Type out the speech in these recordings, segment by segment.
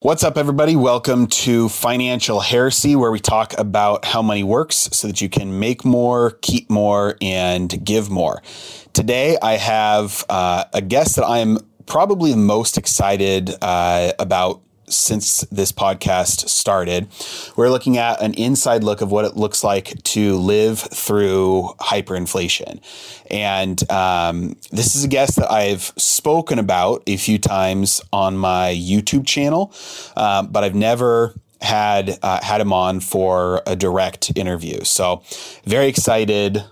What's up, everybody? Welcome to Financial Heresy, where we talk about how money works so that you can make more, keep more, and give more. Today, I have uh, a guest that I am probably the most excited uh, about since this podcast started. We're looking at an inside look of what it looks like to live through hyperinflation. And um, this is a guest that I've spoken about a few times on my YouTube channel, um, but I've never had uh, had him on for a direct interview. So very excited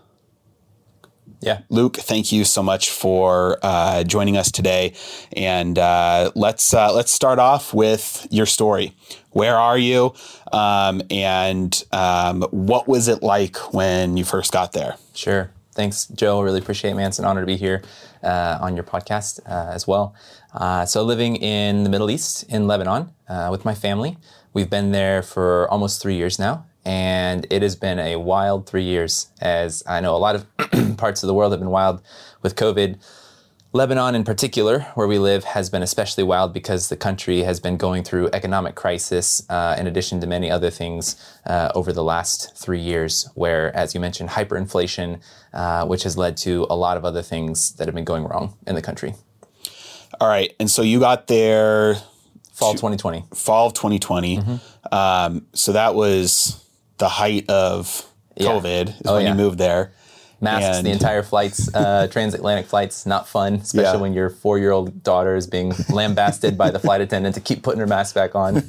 yeah. Luke, thank you so much for uh, joining us today. And uh, let's uh, let's start off with your story. Where are you? Um, and um, what was it like when you first got there? Sure. Thanks, Joe. Really appreciate it, man. It's an honor to be here uh, on your podcast uh, as well. Uh, so, living in the Middle East, in Lebanon, with my family. We've been there for almost three years now and it has been a wild three years. As I know, a lot of parts of the world have been wild with COVID. Lebanon, in particular, where we live, has been especially wild because the country has been going through economic crisis, uh, in addition to many other things uh, over the last three years. Where, as you mentioned, hyperinflation, uh, which has led to a lot of other things that have been going wrong in the country. All right, and so you got there fall 2020. Fall of 2020. Mm-hmm. Um, so that was the height of COVID is oh, when yeah. you moved there. Masks, and the entire flights, uh, transatlantic flights, not fun, especially yeah. when your four year old daughter is being lambasted by the flight attendant to keep putting her mask back on.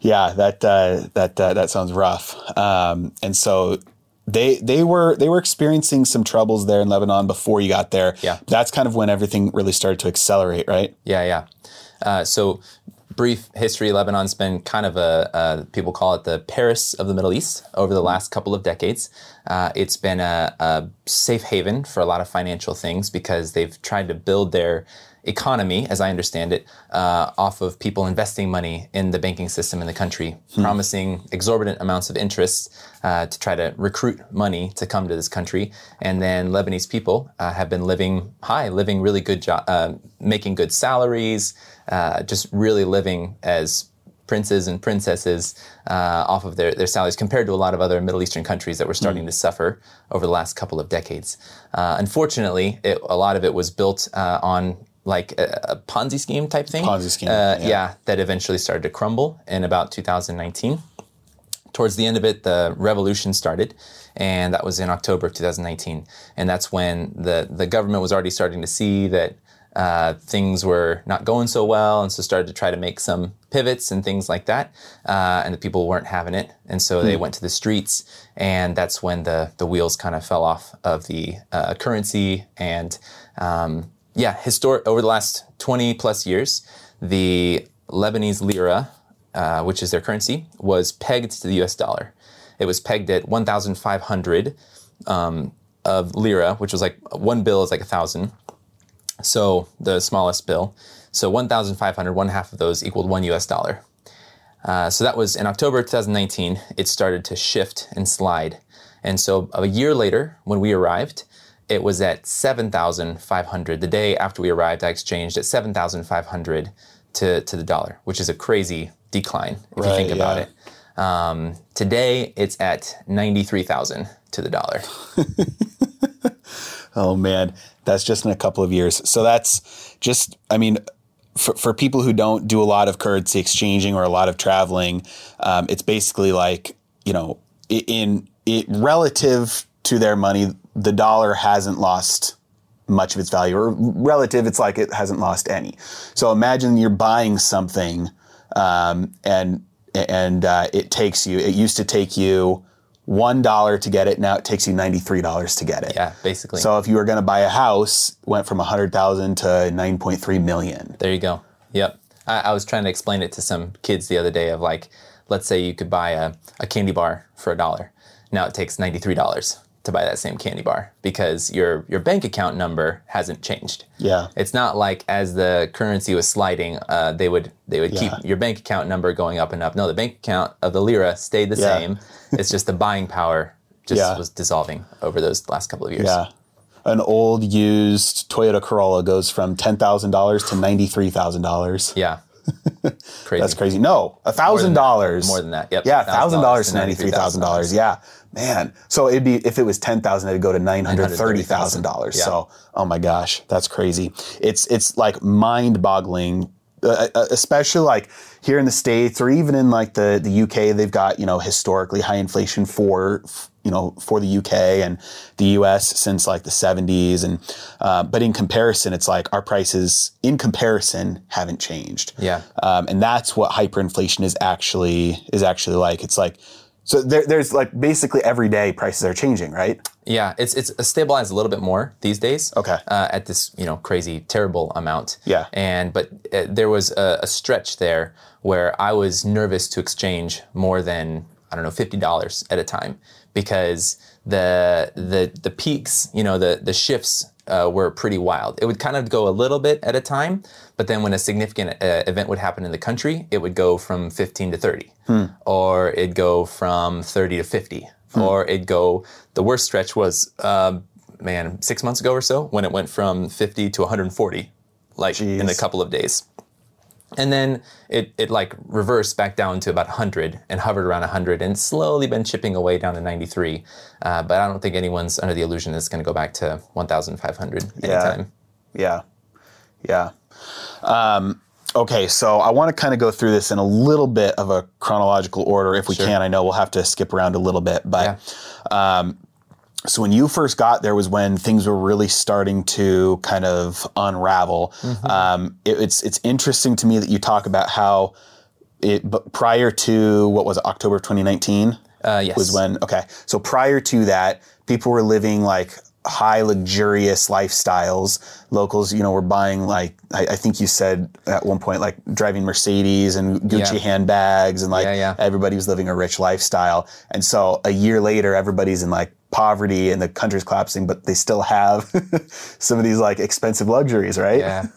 yeah, that uh, that uh, that sounds rough. Um, and so they they were they were experiencing some troubles there in Lebanon before you got there. Yeah, that's kind of when everything really started to accelerate, right? Yeah, yeah. Uh, so brief history, Lebanon's been kind of a, people call it the Paris of the Middle East over the last couple of decades. Uh, it's been a, a, safe haven for a lot of financial things because they've tried to build their economy, as I understand it, uh, off of people investing money in the banking system in the country, promising exorbitant amounts of interest uh, to try to recruit money to come to this country. And then Lebanese people uh, have been living high, living really good job, uh, making good salaries, uh, just really living as princes and princesses uh, off of their, their salaries compared to a lot of other Middle Eastern countries that were starting to suffer over the last couple of decades. Uh, unfortunately, it, a lot of it was built uh, on like a, a Ponzi scheme type thing. Ponzi scheme, Uh, yeah. yeah, that eventually started to crumble in about 2019 towards the end of it, the revolution started, and that was in October of 2019. And that's when the, the government was already starting to see that uh, things were not going so well, and so started to try to make some pivots and things like that. Uh, and the people weren't having it, and so they went to the streets, and that's when the the wheels kind of fell off of the uh, currency. And um, yeah, historic over the last 20 plus years, the Lebanese lira uh, which is their currency, was pegged to the US dollar. It was pegged at 1,500 um, of lira, which was like one bill is like a thousand. So the smallest bill. So 1,500, one half of those equaled one US dollar. Uh, so that was in October 2019, it started to shift and slide. And so a year later, when we arrived, it was at 7,500. The day after we arrived, I exchanged at 7,500 to, to the dollar, which is a crazy decline if you Right, think about it. Um, today, it's at 93,000 to the dollar. Oh man, that's just in a couple of years. So that's just, I mean, for, for people who don't do a lot of currency exchanging or a lot of traveling, um, it's basically like, you know, in it relative to their money, the dollar hasn't lost much of its value or relative, it's like it hasn't lost any. So imagine you're buying something, um, and, and, uh, it takes you, it used to take you $1 to get it. Now it takes you $93 to get it. Yeah, basically. So if you were going to buy a house, went from a 100,000 to 9.3 million. There you go. Yep. I, I was trying to explain it to some kids the other day of like, let's say you could buy a, a candy bar for a dollar. Now it takes $93 to buy that same candy bar because your, your bank account number hasn't changed. Yeah. It's not like as the currency was sliding, uh, they would they would Yeah. keep your bank account number going up and up. No, the bank account of the lira stayed the Yeah. same. It's just the buying power just Yeah. was dissolving over those last couple of years. Yeah. An old used Toyota Corolla goes from $10,000 to $93,000. Yeah. Crazy. That's crazy. No, a $1,000. More than that. Yep. Yeah, thousand dollars to ninety three thousand dollars. Yeah, man. So it'd be if it was ten thousand, it'd go to nine hundred thirty thousand dollars. Yeah. So, oh my gosh, that's crazy. It's it's like mind boggling, uh, uh, especially like here in the states or even in like the the UK. They've got you know historically high inflation for you know for the UK and the US since like the seventies, and uh, but in comparison, it's like our prices in comparison haven't changed. Yeah. Um, and that's what hyperinflation is actually is actually like. It's like so there, there's like basically every day prices are changing, right? Yeah, it's it's stabilized a little bit more these days. Okay. Uh, at this you know crazy terrible amount. Yeah. And but uh, there was a, a stretch there where I was nervous to exchange more than I don't know fifty dollars at a time because the the the peaks you know the the shifts uh, were pretty wild. It would kind of go a little bit at a time, but then when a significant uh, event would happen in the country, it would go from 15 to 30, or it'd go from 30 to 50, or it'd go. The worst stretch was, uh, man, six months ago or so, when it went from 50 to 140, like in a couple of days. And then it, it like reversed back down to about 100 and hovered around 100 and slowly been chipping away down to 93. Uh, but I don't think anyone's under the illusion it's going to go back to 1,500 anytime. Yeah. Yeah, yeah. Um, okay, so I want to kind of go through this in a little bit of a chronological order, if we can. I know we'll have to skip around a little bit, but um, so when you first got there was when things were really starting to kind of unravel. Um, it, it's it's interesting to me that you talk about how it but prior to what was it, October of 2019 Uh, yes. was when okay so prior to that people were living like high luxurious lifestyles locals you know were buying like I, I think you said at one point like driving mercedes and gucci Yeah. handbags and like Yeah, yeah. everybody was living a rich lifestyle and so a year later everybody's in like poverty and the country's collapsing but they still have some of these like expensive luxuries right Yeah.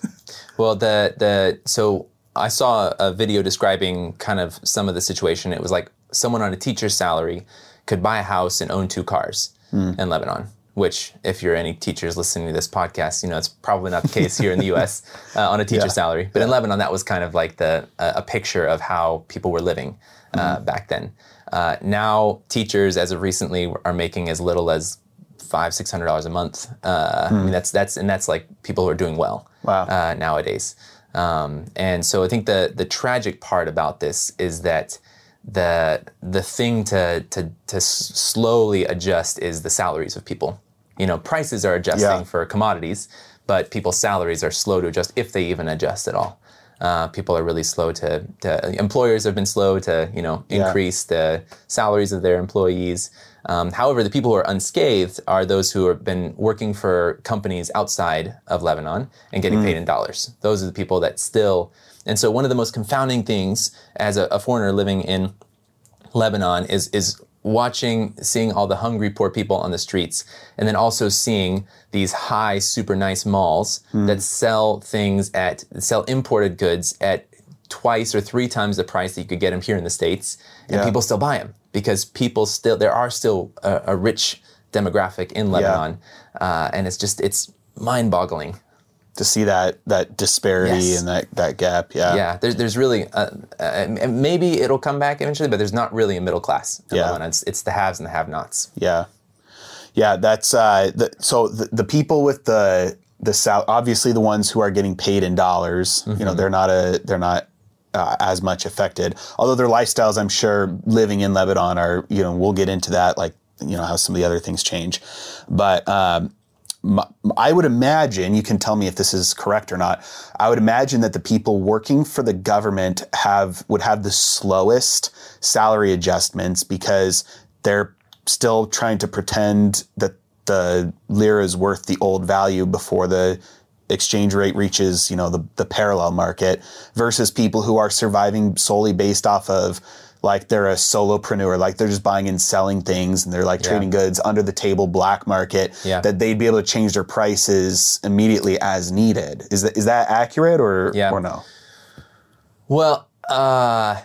Well, the the so I saw a video describing kind of some of the situation. It was like someone on a teacher's salary could buy a house and own two cars hmm. in Lebanon. Which, if you're any teachers listening to this podcast, you know it's probably not the case here in the U.S. Uh, on a teacher's salary. But in Lebanon, that was kind of like the uh, a picture of how people were living uh, back then. Uh, now, teachers, as of recently, are making as little as five, six hundred dollars a month. Uh, I mean, that's that's and that's like people who are doing well Wow. uh, nowadays. Um, and so I think the the tragic part about this is that the the thing to to to slowly adjust is the salaries of people. You know, prices are adjusting Yeah. for commodities, but people's salaries are slow to adjust if they even adjust at all. Uh, people are really slow to, to. Employers have been slow to, you know, Yeah. increase the salaries of their employees. Um, however, the people who are unscathed are those who have been working for companies outside of Lebanon and getting paid in dollars. Those are the people that still. And so, one of the most confounding things as a, a foreigner living in Lebanon is is watching, seeing all the hungry poor people on the streets, and then also seeing these high, super nice malls that sell things at sell imported goods at twice or three times the price that you could get them here in the states, and Yeah. people still buy them because people still there are still a, a rich demographic in Lebanon, uh, and it's just it's mind-boggling. to see that that disparity Yes. and that that gap. Yeah. Yeah, there's there's really uh, uh, maybe it'll come back eventually, but there's not really a middle class in Yeah. Lebanon. It's, it's the haves and the have-nots. Yeah, yeah. That's uh, the, so the, the people with the the south obviously the ones who are getting paid in dollars. You know, they're not a they're not uh, as much affected. Although their lifestyles, I'm sure, living in Lebanon are. You know, we'll get into that. Like you know how some of the other things change, but. Um, my- I would imagine, you can tell me if this is correct or not. I would imagine that the people working for the government have would have the slowest salary adjustments because they're still trying to pretend that the lira is worth the old value before the exchange rate reaches, you know, the, the parallel market versus people who are surviving solely based off of like they're a solopreneur, like they're just buying and selling things and they're like trading goods under the table black market Yeah. that they'd be able to change their prices immediately as needed. Is that is that accurate or Yeah. or no? Well, uh,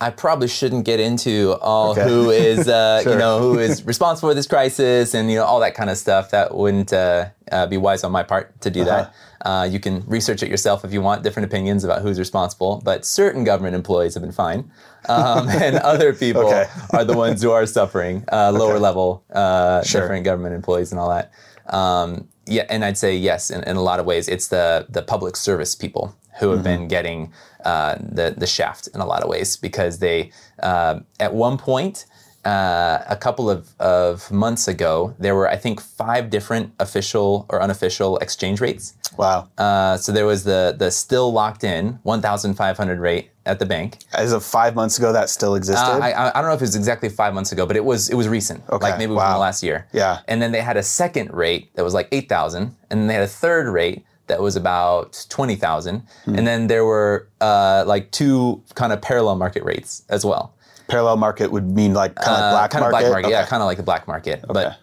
I probably shouldn't get into all Okay. who is, uh, Sure. you know, who is responsible for this crisis and, you know, all that kind of stuff. That wouldn't uh, uh, be wise on my part to do that. Uh, you can research it yourself if you want different opinions about who's responsible, but certain government employees have been fine. Um, and other people Okay. are the ones who are suffering, uh, lower level, uh, Sure. different government employees and all that. Um, yeah, and I'd say yes, in, in a lot of ways, it's the the public service people who have been getting uh, the the shaft in a lot of ways because they uh, at one point. Uh, a couple of, of months ago, there were, I think, five different official or unofficial exchange rates. Wow. Uh, so there was the the still locked in 1,500 rate at the bank. As of five months ago, that still existed. Uh, I, I don't know if it was exactly five months ago, but it was it was recent. Okay, Like maybe within wow. the last year. Yeah. And then they had a second rate that was like eight thousand, and then they had a third rate that was about twenty thousand, Hmm. and then there were uh, like two kind of parallel market rates as well. Parallel market would mean like kind of Uh, black kind market. of black market, yeah, kind of like the black market. But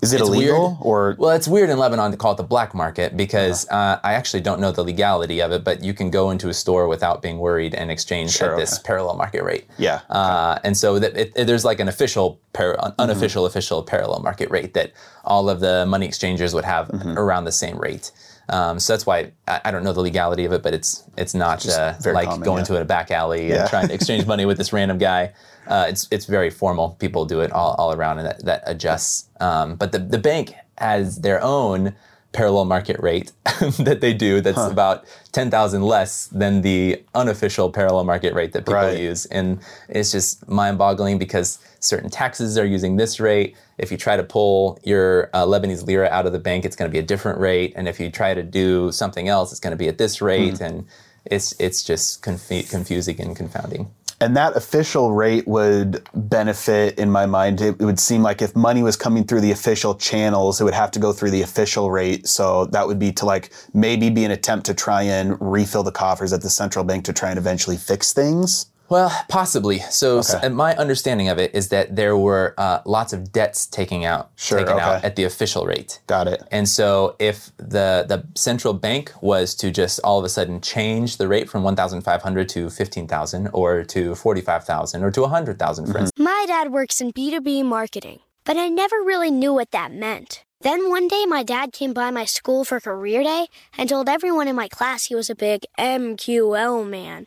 Is it illegal weird. or well, it's weird in Lebanon to call it the black market because uh, I actually don't know the legality of it, but you can go into a store without being worried and exchange Sure, at this parallel market rate. Yeah, Uh, and so that it, it- there's like an official, par- Mm-hmm. unofficial, official parallel market rate that all of the money exchangers would have Mm-hmm. around the same rate. Um, so that's why I, I don't know the legality of it, but it's it's not uh, like common, going yeah. to a back alley Yeah. and trying to exchange money with this random guy. Uh, it's it's very formal. People do it all, all around, and that, that adjusts. Um, but the the bank has their own parallel market rate that they do. That's about ten thousand less than the unofficial parallel market rate that people Right. use, and it's just mind-boggling because certain taxes are using this rate. If you try to pull your uh, Lebanese lira out of the bank, it's going to be a different rate, and if you try to do something else, it's going to be at this rate, and it's it's just confu- confusing and confounding. And that official rate would benefit, in my mind. It, it would seem like if money was coming through the official channels, it would have to go through the official rate. So that would be to like maybe be an attempt to try and refill the coffers at the central bank to try and eventually fix things. Well, possibly. So, Okay. so my understanding of it is that there were uh, lots of debts taking out Sure, taken out at the official rate. Got it. And so, if the the central bank was to just all of a sudden change the rate from 1,500 to 15,000, or to 45,000, or to 100,000, for instance, My dad works in B2B marketing, but I never really knew what that meant. Then one day, my dad came by my school for career day and told everyone in my class he was a big MQL man.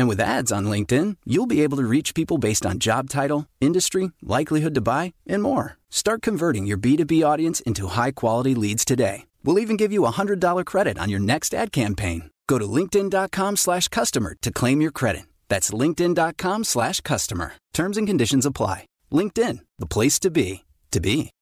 And with ads on LinkedIn, you'll be able to reach people based on job title, industry, likelihood to buy, and more. Start converting your B2B audience into high quality leads today. We'll even give you a $100 credit on your next ad campaign. Go to linkedin.com slash customer to claim your credit. That's linkedin.com slash customer. Terms and conditions apply. LinkedIn, the place to be, to be.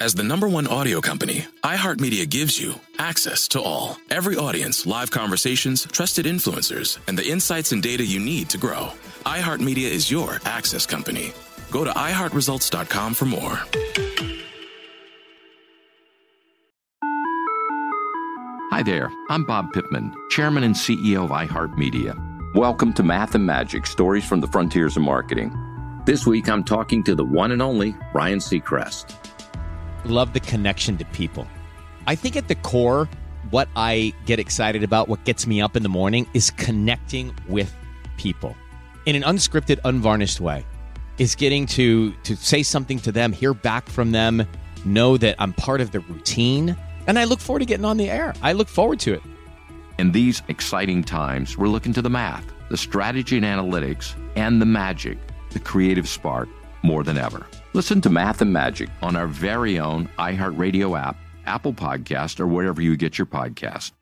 As the number one audio company, iHeartMedia gives you access to all. Every audience, live conversations, trusted influencers, and the insights and data you need to grow. iHeartMedia is your access company. Go to iHeartResults.com for more. Hi there, I'm Bob Pittman, Chairman and CEO of iHeartMedia. Welcome to Math and Magic Stories from the Frontiers of Marketing. This week I'm talking to the one and only Ryan Seacrest. Love the connection to people. I think at the core, what I get excited about, what gets me up in the morning, is connecting with people in an unscripted, unvarnished way. Is getting to to say something to them, hear back from them, know that I'm part of the routine, and I look forward to getting on the air. I look forward to it. In these exciting times, we're looking to the math, the strategy and analytics, and the magic, the creative spark, more than ever. Listen to Math and Magic on our very own iHeartRadio app, Apple Podcast, or wherever you get your podcast.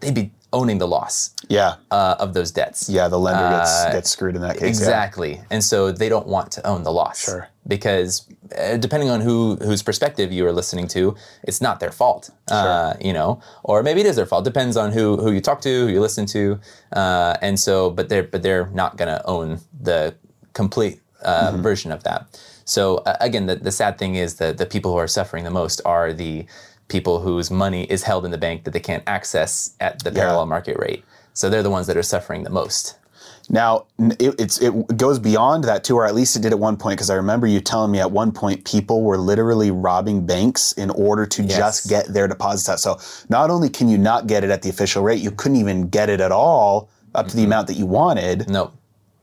they'd be owning the loss Yeah. uh, of those debts. Yeah, the lender gets Uh, gets screwed in that case. yeah. Exactly. And so they don't want to own the loss. Sure. Because uh, depending on who whose perspective you are listening to, it's not their fault. Uh, you know, or maybe it is their fault. Depends on who who you talk to, who you listen to. Uh, and so, but they're but they're not going to own the complete uh, Mm-hmm. version of that. So uh, again, the, the sad thing is that the people who are suffering the most are the people whose money is held in the bank that they can't access at the Yeah. parallel market rate. So they're the ones that are suffering the most. Now it, it's it goes beyond that too, or at least it did at one point. Because I remember you telling me at one point people were literally robbing banks in order to Yes. just get their deposits out. So not only can you not get it at the official rate, you couldn't even get it at all up to the amount that you wanted. Nope.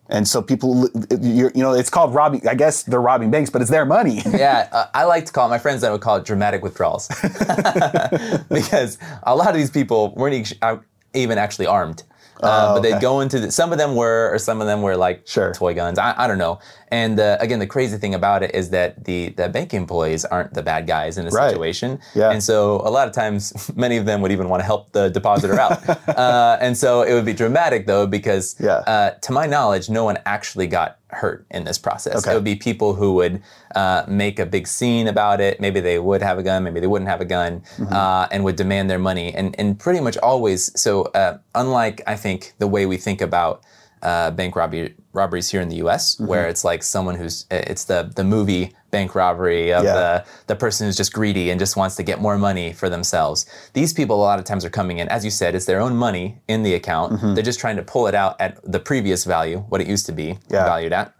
And so people, you're, you know, it's called robbing. I guess they're robbing banks, but it's their money. yeah, uh, I like to call it, my friends that would call it dramatic withdrawals. because a lot of these people weren't each- uh, even actually armed. Uh, Oh, but they'd go into the, some of them were, or some of them were like Sure. toy guns. I, I don't know. And uh, again, the crazy thing about it is that the the bank employees aren't the bad guys in the Right. situation. Yeah. And so a lot of times, many of them would even want to help the depositor out. uh, and so it would be dramatic though, because Yeah. uh, to my knowledge, no one actually got hurt in this process. Okay. It would be people who would uh, make a big scene about it. Maybe they would have a gun, maybe they wouldn't have a gun, Mm-hmm. uh, and would demand their money. And and pretty much always. So uh, unlike I think the way we think about uh, bank robbery robberies here in the U.S., Mm-hmm. where it's like someone who's it's the the movie bank robbery of Yeah. the the person who's just greedy and just wants to get more money for themselves. These people a lot of times are coming in, as you said, it's their own money in the account. Mm-hmm. They're just trying to pull it out at the previous value, what it used to be Yeah. valued at.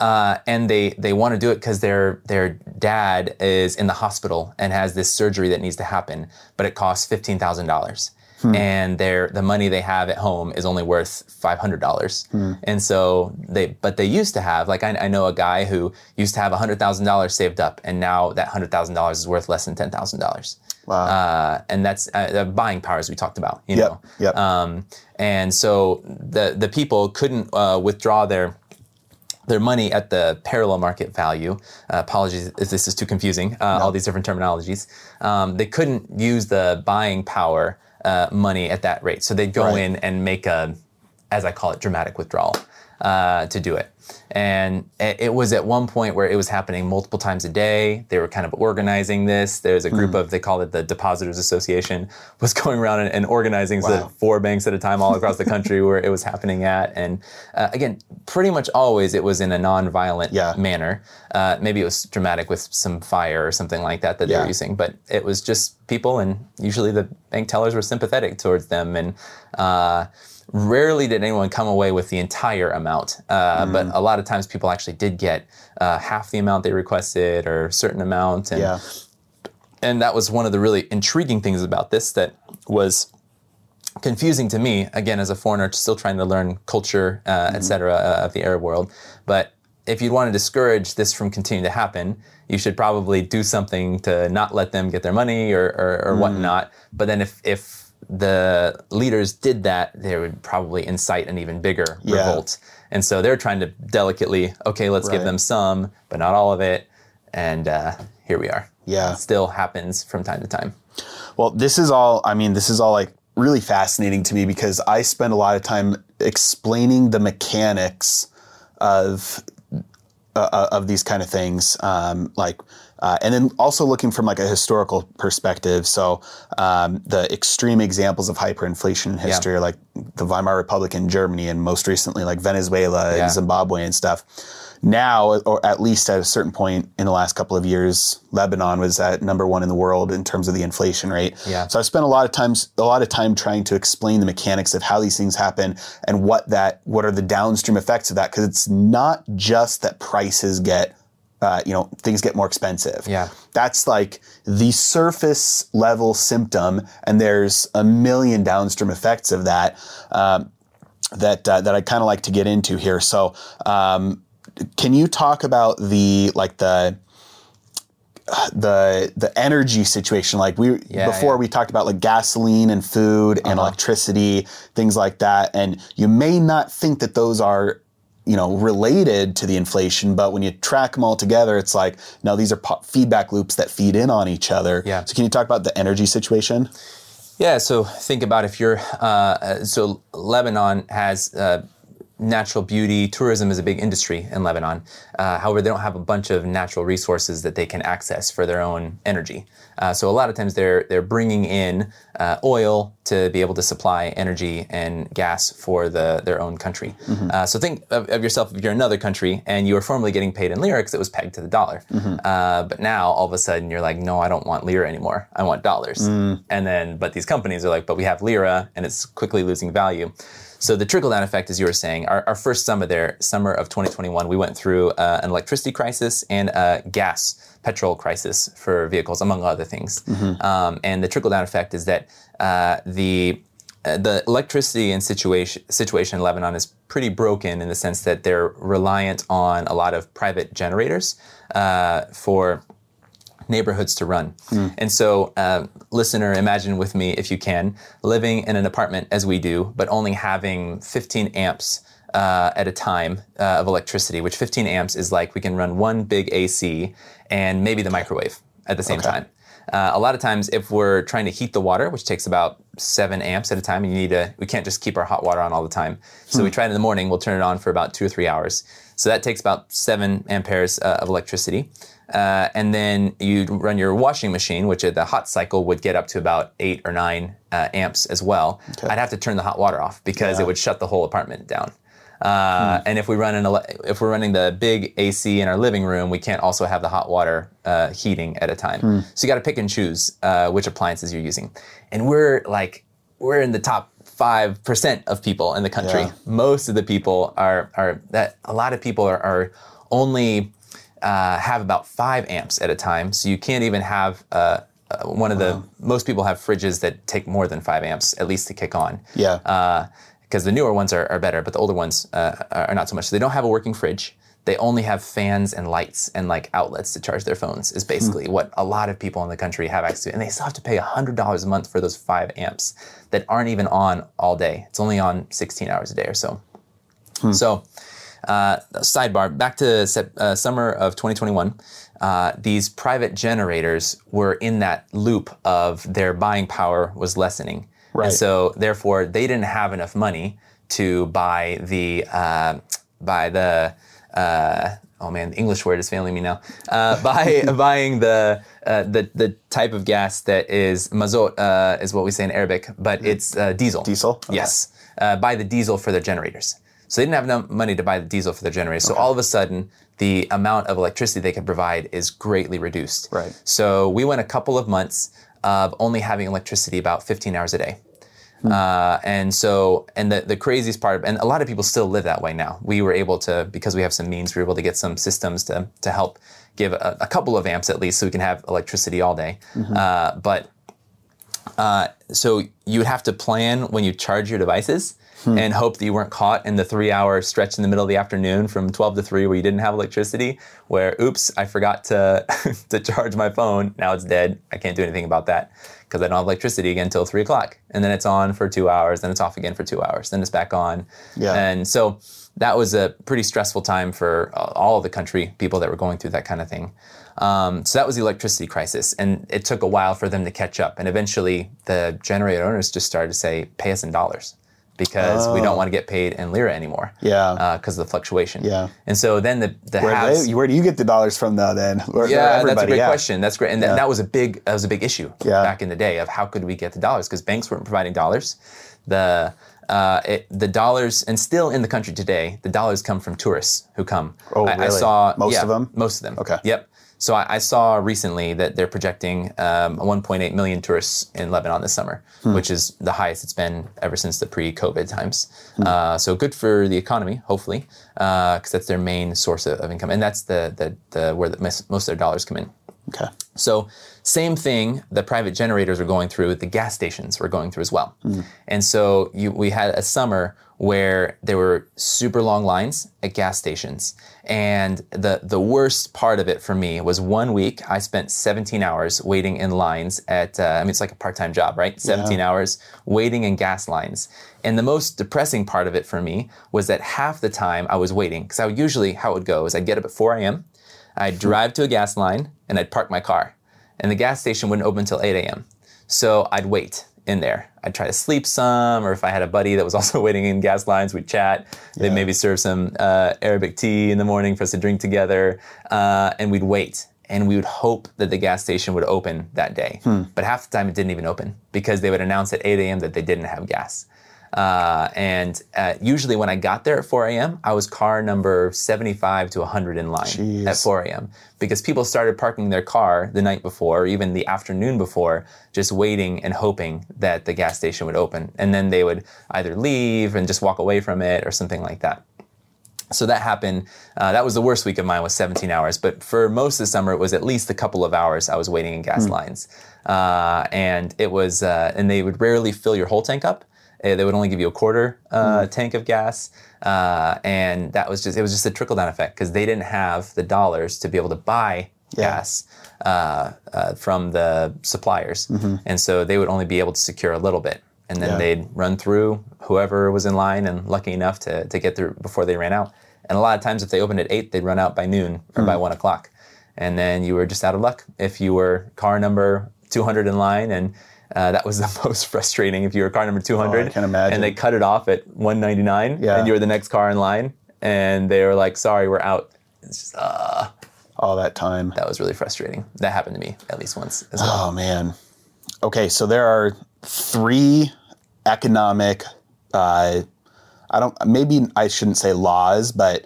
Uh, and they they want to do it because their their dad is in the hospital and has this surgery that needs to happen, but it costs fifteen thousand dollars. Hmm. And their the money they have at home is only worth five hundred dollars, Hmm. and so they but they used to have like I, I know a guy who used to have hundred thousand dollars saved up, and now that hundred thousand dollars is worth less than ten thousand dollars. Wow. Uh, and that's uh, the buying power as we talked about. You Yep, know. yep. Um, and so the the people couldn't uh, withdraw their their money at the parallel market value. Uh, apologies if this is too confusing. Uh, All these different terminologies. Um, they couldn't use the buying power uh, money at that rate, so they'd go Right. in and make a, as I call it, dramatic withdrawal uh, to do it. And it was at one point where it was happening multiple times a day. They were kind of organizing this. There was a group Hmm. of they call it the Depositors Association was going around and, and organizing Wow. that four banks at a time all across the country where it was happening at. And uh, again, pretty much always it was in a non-violent manner. Uh, maybe it was dramatic with some fire or something like that that they were using, but it was just people, and usually the bank tellers were sympathetic towards them. And uh, rarely did anyone come away with the entire amount, uh, but a lot of times people actually did get uh, half the amount they requested or a certain amount. And, Yeah. and that was one of the really intriguing things about this that was confusing to me again as a foreigner still trying to learn culture uh, et cetera uh, of the arab world but if you'd want to discourage this from continuing to happen you should probably do something to not let them get their money or, or, or Mm. whatnot but then if, if the leaders did that they would probably incite an even bigger Yeah. revolt. And so they're trying to delicately okay let's give them some but not all of it. And uh, here we are. Yeah. it still happens from time to time. Well, this is all, I mean, this is all like really fascinating to me because I spend a lot of time explaining the mechanics of uh, of these kind of things, um, like, uh, and then also looking from like a historical perspective. So um, the extreme examples of hyperinflation in history are like the Weimar Republic in Germany, and most recently like Venezuela Yeah. and Zimbabwe and stuff. Now, or at least at a certain point in the last couple of years, Lebanon was at number one in the world in terms of the inflation rate. Yeah. So I spent a lot of times, a lot of time trying to explain the mechanics of how these things happen and what that, what are the downstream effects of that. Because it's not just that prices get, uh, you know, things get more expensive. Yeah. That's like the surface level symptom, and there's a million downstream effects of that. Um, that uh, that I kind of like to get into here. So, um, can you talk about the like the the the energy situation like we Yeah, before yeah. we talked about like gasoline and food and electricity things like that and you may not think that those are you know related to the inflation but when you track them all together it's like no these are po- feedback loops that feed in on each other Yeah. so can you talk about the energy situation Yeah, so think about if you're, uh, uh, so Lebanon has uh, natural beauty, tourism is a big industry in Lebanon. Uh, however, they don't have a bunch of natural resources that they can access for their own energy. Uh, so a lot of times they're they're bringing in uh, oil to be able to supply energy and gas for the their own country. Uh, so think of, of yourself if you're another country and you were formerly getting paid in lira because it was pegged to the dollar, uh, but now all of a sudden you're like, no, I don't want lira anymore. I want dollars. And then, but these companies are like, but we have lira and it's quickly losing value. So the trickle down effect, as you were saying, our, our first summer there, summer of 2021, we went through uh, an electricity crisis and a gas petrol crisis for vehicles, among other things. Um, and the trickle down effect is that uh, the uh, the electricity and situation situation in Lebanon is pretty broken in the sense that they're reliant on a lot of private generators uh, for neighborhoods to run. And so, uh, listener, imagine with me, if you can, living in an apartment as we do, but only having 15 amps uh, at a time uh, of electricity, which 15 amps is like we can run one big AC and maybe the microwave at the same time. Uh, a lot of times, if we're trying to heat the water, which takes about seven amps at a time, and you need to, we can't just keep our hot water on all the time. So we try it in the morning. We'll turn it on for about two or three hours. So that takes about seven amperes uh, of electricity. Uh, and then you run your washing machine, which at the hot cycle would get up to about eight or nine uh, amps as well. I'd have to turn the hot water off because it would shut the whole apartment down. Uh, And if we run an ele- if we're running the big AC in our living room, we can't also have the hot water uh, heating at a time. So you got to pick and choose uh, which appliances you're using. And we're like we're in the top five percent of people in the country. Yeah. Most of the people are are that a lot of people are, are only uh, have about five amps at a time. So you can't even have a, uh, one of the most people have fridges that take more than five amps at least to kick on. Yeah. Because the newer ones are, are better, but the older ones uh, are not so much. So they don't have a working fridge. They only have fans and lights and like outlets to charge their phones. Is basically what a lot of people in the country have access to, and they still have to pay hundred dollars a month for those five amps that aren't even on all day. It's only on sixteen hours a day or so. So, uh, sidebar back to uh, summer of 2021. Uh, these private generators were in that loop of their buying power was lessening. Right. And so, therefore, they didn't have enough money to buy the uh, buy the uh, oh man, the English word is failing me now. Uh, buy buying the uh, the the type of gas that is mazot uh, is what we say in Arabic, but it's uh, diesel. Diesel. Okay. Yes. Uh, buy the diesel for their generators. So they didn't have enough money to buy the diesel for their generators. So all of a sudden, the amount of electricity they could provide is greatly reduced. Right. So we went a couple of months of only having electricity about 15 hours a day. Uh, and so, and the, the craziest part, and a lot of people still live that way now. We were able to, because we have some means, we were able to get some systems to, to help give a, a couple of amps at least so we can have electricity all day. Uh, but uh, so you would have to plan when you charge your devices and hope that you weren't caught in the three hour stretch in the middle of the afternoon from 12 to 3 where you didn't have electricity where oops i forgot to to charge my phone. Now it's dead. I can't do anything about that because i don't have electricity again until 3 o'clock. And then it's on for two hours then it's off again for two hours then it's back on. Yeah. and so that was a pretty stressful time for uh, all of the country people that were going through that kind of thing um, so that was the electricity crisis and it took a while for them to catch up and eventually the generator owners just started to say pay us in dollars because we don't Oh. want to get paid in lira anymore Yeah. because of the fluctuation Yeah. and so then the, the Where, haves, they, where do you get the dollars from though? Then Where- yeah, that's a great yeah. question. That's great, and that, Yeah. that was a big that was a big issue Yeah. back in the day of how could we get the dollars because banks weren't providing dollars. The uh, it, the dollars and still in the country today, the dollars come from tourists who come. Oh, I, I really? saw Most yeah, of them? Most of them. Okay. Yep. So I, I saw recently that they're projecting um, 1.8 million tourists in Lebanon this summer, Hmm. which is the highest it's been ever since the pre-COVID times. Uh, so good for the economy, hopefully, because that's their main source of, of income, and that's the the, the where the, most most of their dollars come in. Okay. So, same thing the private generators are going through, the gas stations were going through as well. And so, you, we had a summer where there were super long lines at gas stations. And the, the worst part of it for me was one week I spent 17 hours waiting in lines at, uh, I mean, it's like a part time job, right? 17 hours waiting in gas lines. And the most depressing part of it for me was that half the time I was waiting, because I would usually, how it would go is I'd get up at 4 a.m. I'd drive to a gas line and I'd park my car. And the gas station wouldn't open until 8 a.m. So I'd wait in there. I'd try to sleep some, or if I had a buddy that was also waiting in gas lines, we'd chat. They'd maybe serve some uh, Arabic tea in the morning for us to drink together, uh, and we'd wait. And we would hope that the gas station would open that day. But half the time it didn't even open because they would announce at 8 a.m. that they didn't have gas. Uh, and uh, usually when I got there at 4 a.m., I was car number 75 to 100 in line at 4 a.m. because people started parking their car the night before, or even the afternoon before, just waiting and hoping that the gas station would open. And then they would either leave and just walk away from it or something like that. So that happened. Uh, that was the worst week of mine was 17 hours. But for most of the summer, it was at least a couple of hours I was waiting in gas lines. Uh, and it was, uh, and they would rarely fill your whole tank up. Uh, They would only give you a quarter uh, tank of gas, uh, and that was just it was just a trickle down effect because they didn't have the dollars to be able to buy gas uh, uh, from the suppliers, and so they would only be able to secure a little bit, and then Yeah. they'd run through whoever was in line and lucky enough to to get through before they ran out. And a lot of times, if they opened at eight, they'd run out by noon or by one o'clock, and then you were just out of luck if you were car number 200 in line and. Uh, that was the most frustrating if you were car number 200 Oh, I can imagine. and they cut it off at 199 Yeah. and you were the next car in line and they were like sorry we're out it's just uh all that time that was really frustrating that happened to me at least once as well Oh man. Okay, so there are three economic uh, I don't maybe I shouldn't say laws, but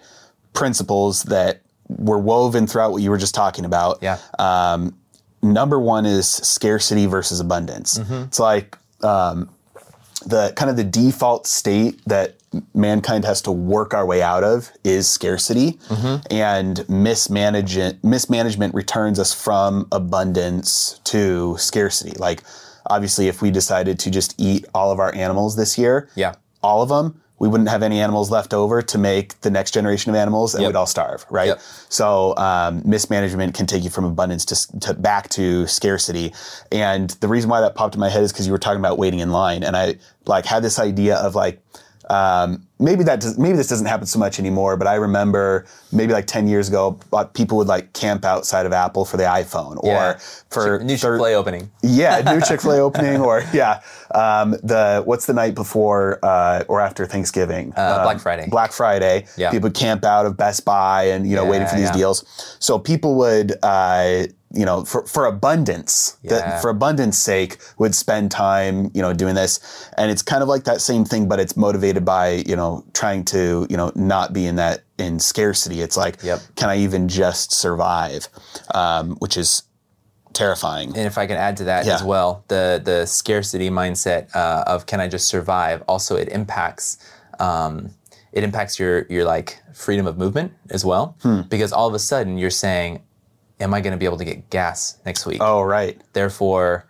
principles that were woven throughout what you were just talking about. Yeah. Um, number one is scarcity versus abundance. Mhm. It's like um, the kind of the default state that mankind has to work our way out of is scarcity Mm-hmm. and mismanagement mismanagement returns us from abundance to scarcity like obviously if we decided to just eat all of our animals this year Yeah. all of them we wouldn't have any animals left over to make the next generation of animals and Yep. we'd all starve right Yep. so um, mismanagement can take you from abundance to, to back to scarcity and the reason why that popped in my head is because you were talking about waiting in line and i like had this idea of like um, maybe that does, maybe this doesn't happen so much anymore, but I remember maybe like ten years ago, people would like camp outside of Apple for the iPhone or Yeah. for New Chick Fil A opening. yeah, new Chick Fil A opening, or yeah, um, the what's the night before uh, or after Thanksgiving? Uh, Um, Black Friday. Black Friday. Yeah. People would camp out of Best Buy and you know waiting for these yeah. deals. So people would. Uh, you know, for, for abundance, that- for abundance sake, would spend time, you know, doing this, and it's kind of like that same thing, but it's motivated by, you know, trying to, you know, not be in that in scarcity. It's like, Yep. can I even just survive? Um, which is terrifying. And if I can add to that Yeah. as well, the the scarcity mindset uh, of can I just survive? Also, it impacts um, it impacts your your like freedom of movement as well, Hmm. because all of a sudden you're saying, "Am I going to be able to get gas next week?" Oh, right. Therefore,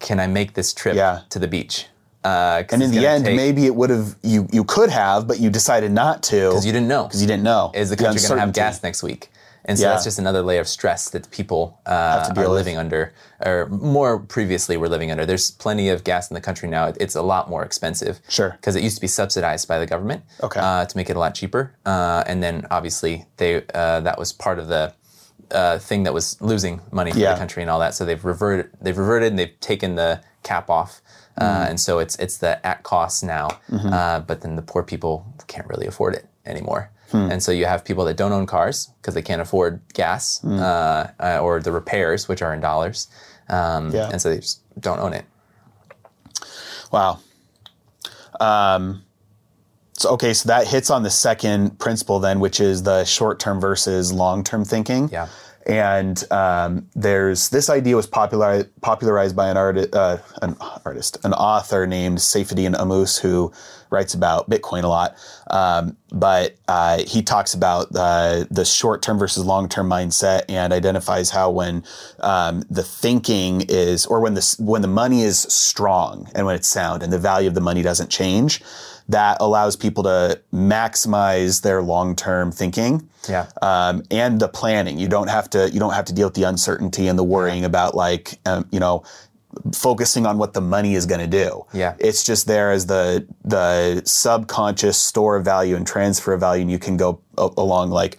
can I make this trip Yeah. to the beach? Uh, And in the end, take- maybe it would have you you could have, but you decided not to because you didn't know. because you didn't know. Is the country going to have gas next week? And so Yeah. that's just another layer of stress that people uh, are with. living under, or more previously were living under. There's plenty of gas in the country now. It's a lot more expensive. Sure. Because it used to be subsidized by the government Okay. uh, to make it a lot cheaper. Uh, and then obviously they uh, that was part of the uh, thing that was losing money for Yeah. the country and all that. So they've reverted. They've reverted and they've taken the cap off. Uh, and so it's it's the at cost now, Mm-hmm. uh, but then the poor people can't really afford it anymore. Hmm. And so you have people that don't own cars because they can't afford gas Hmm. uh, uh, or the repairs, which are in dollars. Um, Yeah. And so they just don't own it. Wow. Um, so okay, so that hits on the second principle then, which is the short-term versus long-term thinking. Yeah. And um, there's this idea was popular, popularized by an, uh, an artist, an author named Saifedean Ammous, who writes about Bitcoin a lot. Um, but uh, he talks about uh, the short-term versus long-term mindset and identifies how when um, the thinking is, or when the when the money is strong and when it's sound and the value of the money doesn't change, that allows people to maximize their long-term thinking Yeah. um, and the planning. You don't have to you don't have to deal with the uncertainty and the worrying about like um, you know focusing on what the money is going to do. Yeah. It's just there as the the subconscious store of value and transfer of value, and you can go a- along like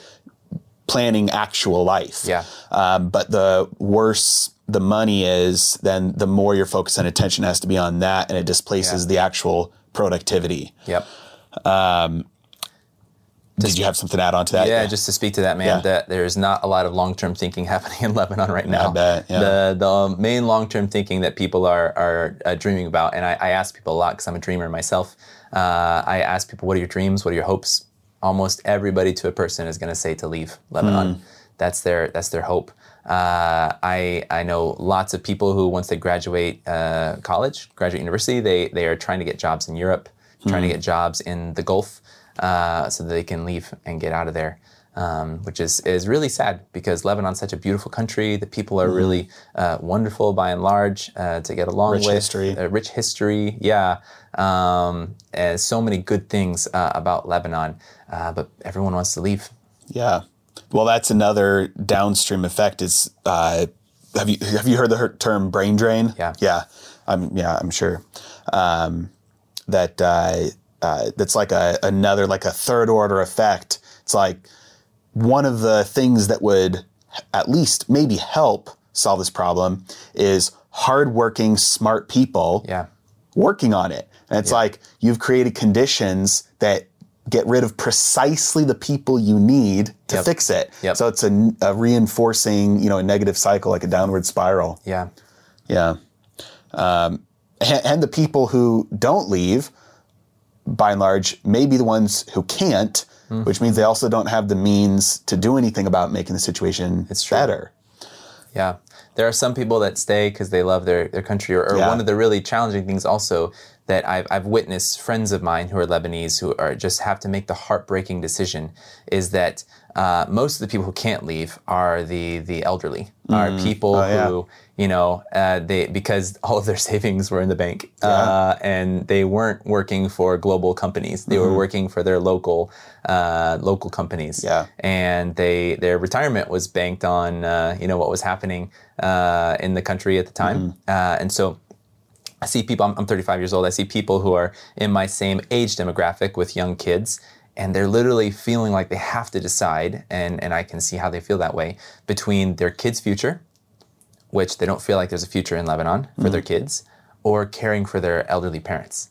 planning actual life. Yeah. Um, but the worse the money is, then the more your focus and attention has to be on that, and it displaces Yeah. the actual productivity. Yep. Did you have something to add on to that? Yeah, just to speak to that, man, Yeah. that there's not a lot of long-term thinking happening in Lebanon right now. I bet, yeah. The the main long-term thinking that people are are uh, dreaming about, and I, I ask people a lot because I'm a dreamer myself. Uh, I ask people, "What are your dreams? What are your hopes?" Almost everybody to a person is going to say to leave Lebanon. That's their that's their hope. Uh, I I know lots of people who once they graduate uh, college, graduate university, they they are trying to get jobs in Europe, trying to get jobs in the Gulf, uh, so that they can leave and get out of there. Um, which is is really sad because Lebanon's such a beautiful country. The people are really uh, wonderful by and large uh, to get along Rich with. history. Uh, rich history, yeah, um, and so many good things uh, about Lebanon, uh, but everyone wants to leave. Yeah. Well, that's another downstream effect. Is uh, have you have you heard the term brain drain? Yeah. Yeah. I'm yeah. I'm sure um, that uh, uh, that's like a another like a third order effect. It's like one of the things that would at least maybe help solve this problem is hardworking, smart people Yeah, working on it. And it's like you've created conditions that get rid of precisely the people you need to Yep. fix it. Yep. So it's a, a reinforcing, you know, a negative cycle, like a downward spiral. yeah, Yeah. Um, and, and the people who don't leave, by and large, may be the ones who can't, Mm-hmm. which means they also don't have the means to do anything about making the situation It's true. better. yeah. There are some people that stay because they love their, their country, or, or Yeah. one of the really challenging things also that I've, I've witnessed friends of mine who are Lebanese who are just have to make the heartbreaking decision is that uh, most of the people who can't leave are the the elderly, are Mm. people Oh, yeah. who you know uh, they because all of their savings were in the bank uh, and they weren't working for global companies. They were Mhm. working for their local uh, local companies. Yeah. and they their retirement was banked on uh, you know what was happening uh, in the country at the time, Mm-hmm. uh, and so. I see people, I'm, I'm 35 years old. I see people who are in my same age demographic with young kids, and they're literally feeling like they have to decide, and, and I can see how they feel that way, between their kids' future, which they don't feel like there's a future in Lebanon for their mm-hmm. kids, or caring for their elderly parents.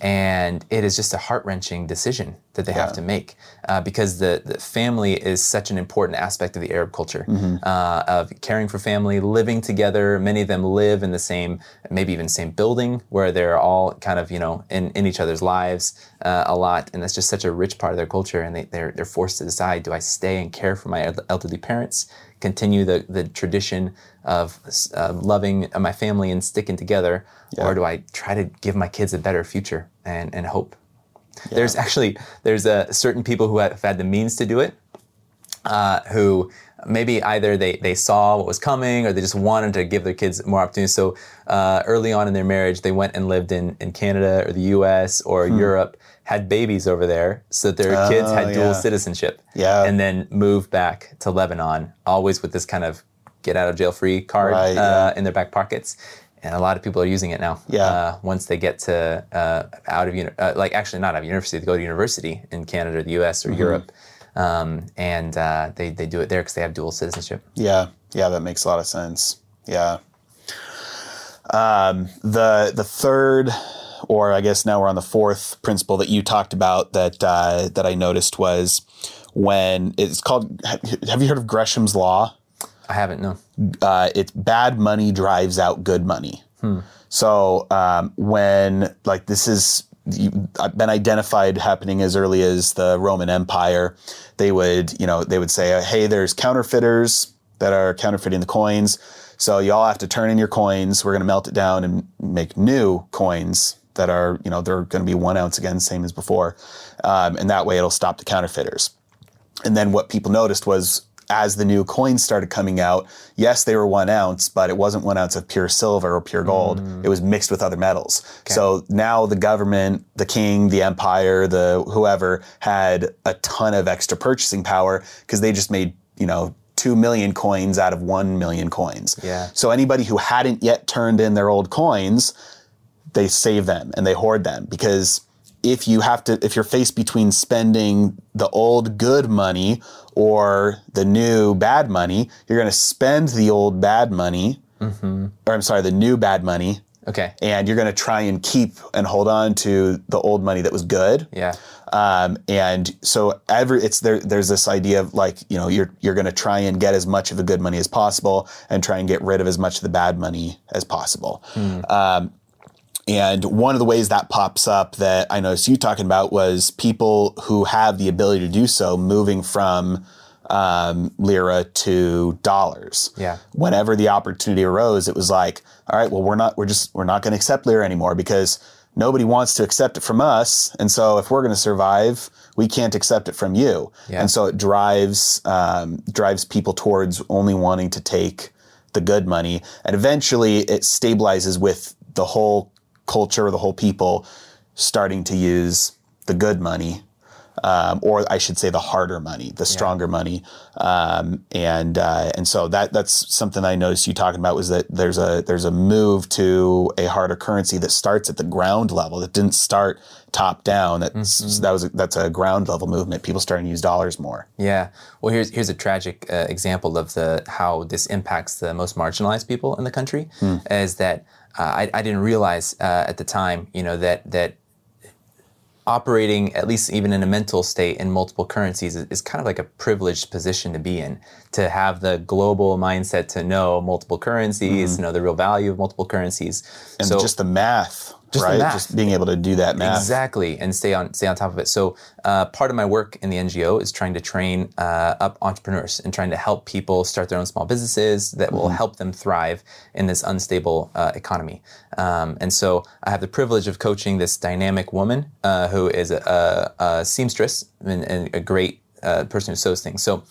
And it is just a heart wrenching decision that they have to make uh, because the, the family is such an important aspect of the Arab culture uh, of caring for family, living together. Many of them live in the same, maybe even same building where they're all kind of, you know, in, in each other's lives uh, a lot. And that's just such a rich part of their culture. And they, they're, they're forced to decide do I stay and care for my elderly parents, continue the, the tradition of uh, loving my family and sticking together, or do I try to give my kids a better future and, and hope? There's actually there's a certain people who have had the means to do it, uh, who maybe either they, they saw what was coming or they just wanted to give their kids more opportunities. So uh, early on in their marriage, they went and lived in, in Canada or the U.S. or Hmm. Europe, had babies over there, so that their kids Oh, had dual citizenship. Yeah. and then moved back to Lebanon, always with this kind of get out of jail free card Right, uh, in their back pockets. And a lot of people are using it now. Yeah. Uh, once they get to uh, out of uni- uh, like actually not out of university, they go to university in Canada, the U.S. or Mhm. Europe, um, and uh, they they do it there because they have dual citizenship. Yeah, yeah, that makes a lot of sense. Yeah. Um, the the third, or I guess now we're on the fourth principle that you talked about that uh, that I noticed was when it's called. Have you heard of Gresham's law? I haven't. No. Uh, it's bad money drives out good money. Hmm. So um, when like this is you- uh, been identified happening as early as the Roman Empire, they would you know they would say, hey, there's counterfeiters that are counterfeiting the coins. So you all have to turn in your coins. We're going to melt it down and make new coins that are you know they're going to be one ounce again, same as before, um, and that way it'll stop the counterfeiters. And then what people noticed was as the new coins started coming out, yes, they were one ounce, but it wasn't one ounce of pure silver or pure gold. Mm. It was mixed with other metals. So now the government, the king, the empire, the whoever had a ton of extra purchasing power because they just made, you know, two million coins out of one million coins. Yeah. So anybody who hadn't yet turned in their old coins, they save them and they hoard them because if you have to if you're faced between spending the old good money or the new bad money you're going to spend the old bad money Mm-hmm. or i'm sorry the new bad money Okay. and you're going to try and keep and hold on to the old money that was good Yeah. um, and so every it's there there's this idea of like you know you're you're going to try and get as much of the good money as possible and try and get rid of as much of the bad money as possible um, and one of the ways that pops up that I noticed you talking about was people who have the ability to do so moving from um, lira to dollars. Yeah. Whenever the opportunity arose, it was like, all right, well, we're not, we're just, we're not going to accept lira anymore because nobody wants to accept it from us. And so if we're going to survive, we can't accept it from you. Yeah. And so it drives, um, drives people towards only wanting to take the good money. And eventually it stabilizes with the whole culture or the whole people starting to use the good money. Um, or I should say the harder money, the stronger money, um, and uh, and so that that's something I noticed you talking about was that there's a there's a move to a harder currency that starts at the ground level that didn't start top down. That's that was a, that's a ground level movement. People starting to use dollars more. Yeah. Well, here's here's a tragic uh, example of the how this impacts the most marginalized people in the country. Hmm. Is that uh, I, I didn't realize uh, at the time, you know, that that operating at least even in a mental state in multiple currencies is, is kind of like a privileged position to be in. To have the global mindset to know multiple currencies, Mhm. know the real value of multiple currencies, And so just the math Just right? Just being able to do that math. Exactly, and stay on stay on top of it. So uh, part of my work in the NGO is trying to train uh, up entrepreneurs and trying to help people start their own small businesses that will Mhm. help them thrive in this unstable uh, economy. Um, and so I have the privilege of coaching this dynamic woman uh, who is a, a, a seamstress and, and a great uh, person who sews things. So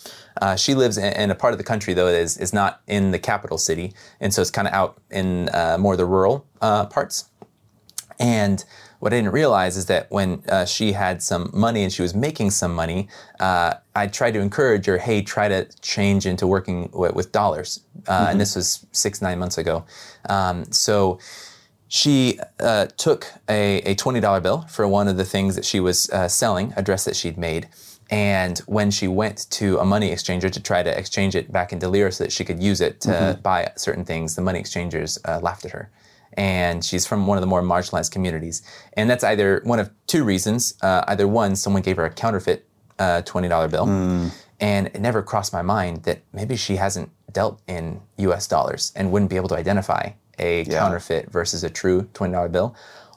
uh, she lives in, in a part of the country though that is is not in the capital city, and so it's kind of out in uh, more of the rural uh, parts. And what I didn't realize is that when uh, she had some money and she was making some money, uh, I tried to encourage her, hey, try to change into working with, with dollars. Uh, Mhm. And this was six, nine months ago. Um, so she uh, took a, a $20 bill for one of the things that she was uh, selling, a dress that she'd made. And when she went to a money exchanger to try to exchange it back into lira so that she could use it to Mhm. buy certain things, the money exchangers uh, laughed at her. And she's from one of the more marginalized communities. And that's either one of two reasons. Uh, either one, someone gave her a counterfeit uh, $20 bill. And it never crossed my mind that maybe she hasn't dealt in US dollars and wouldn't be able to identify a counterfeit versus a true $20 bill.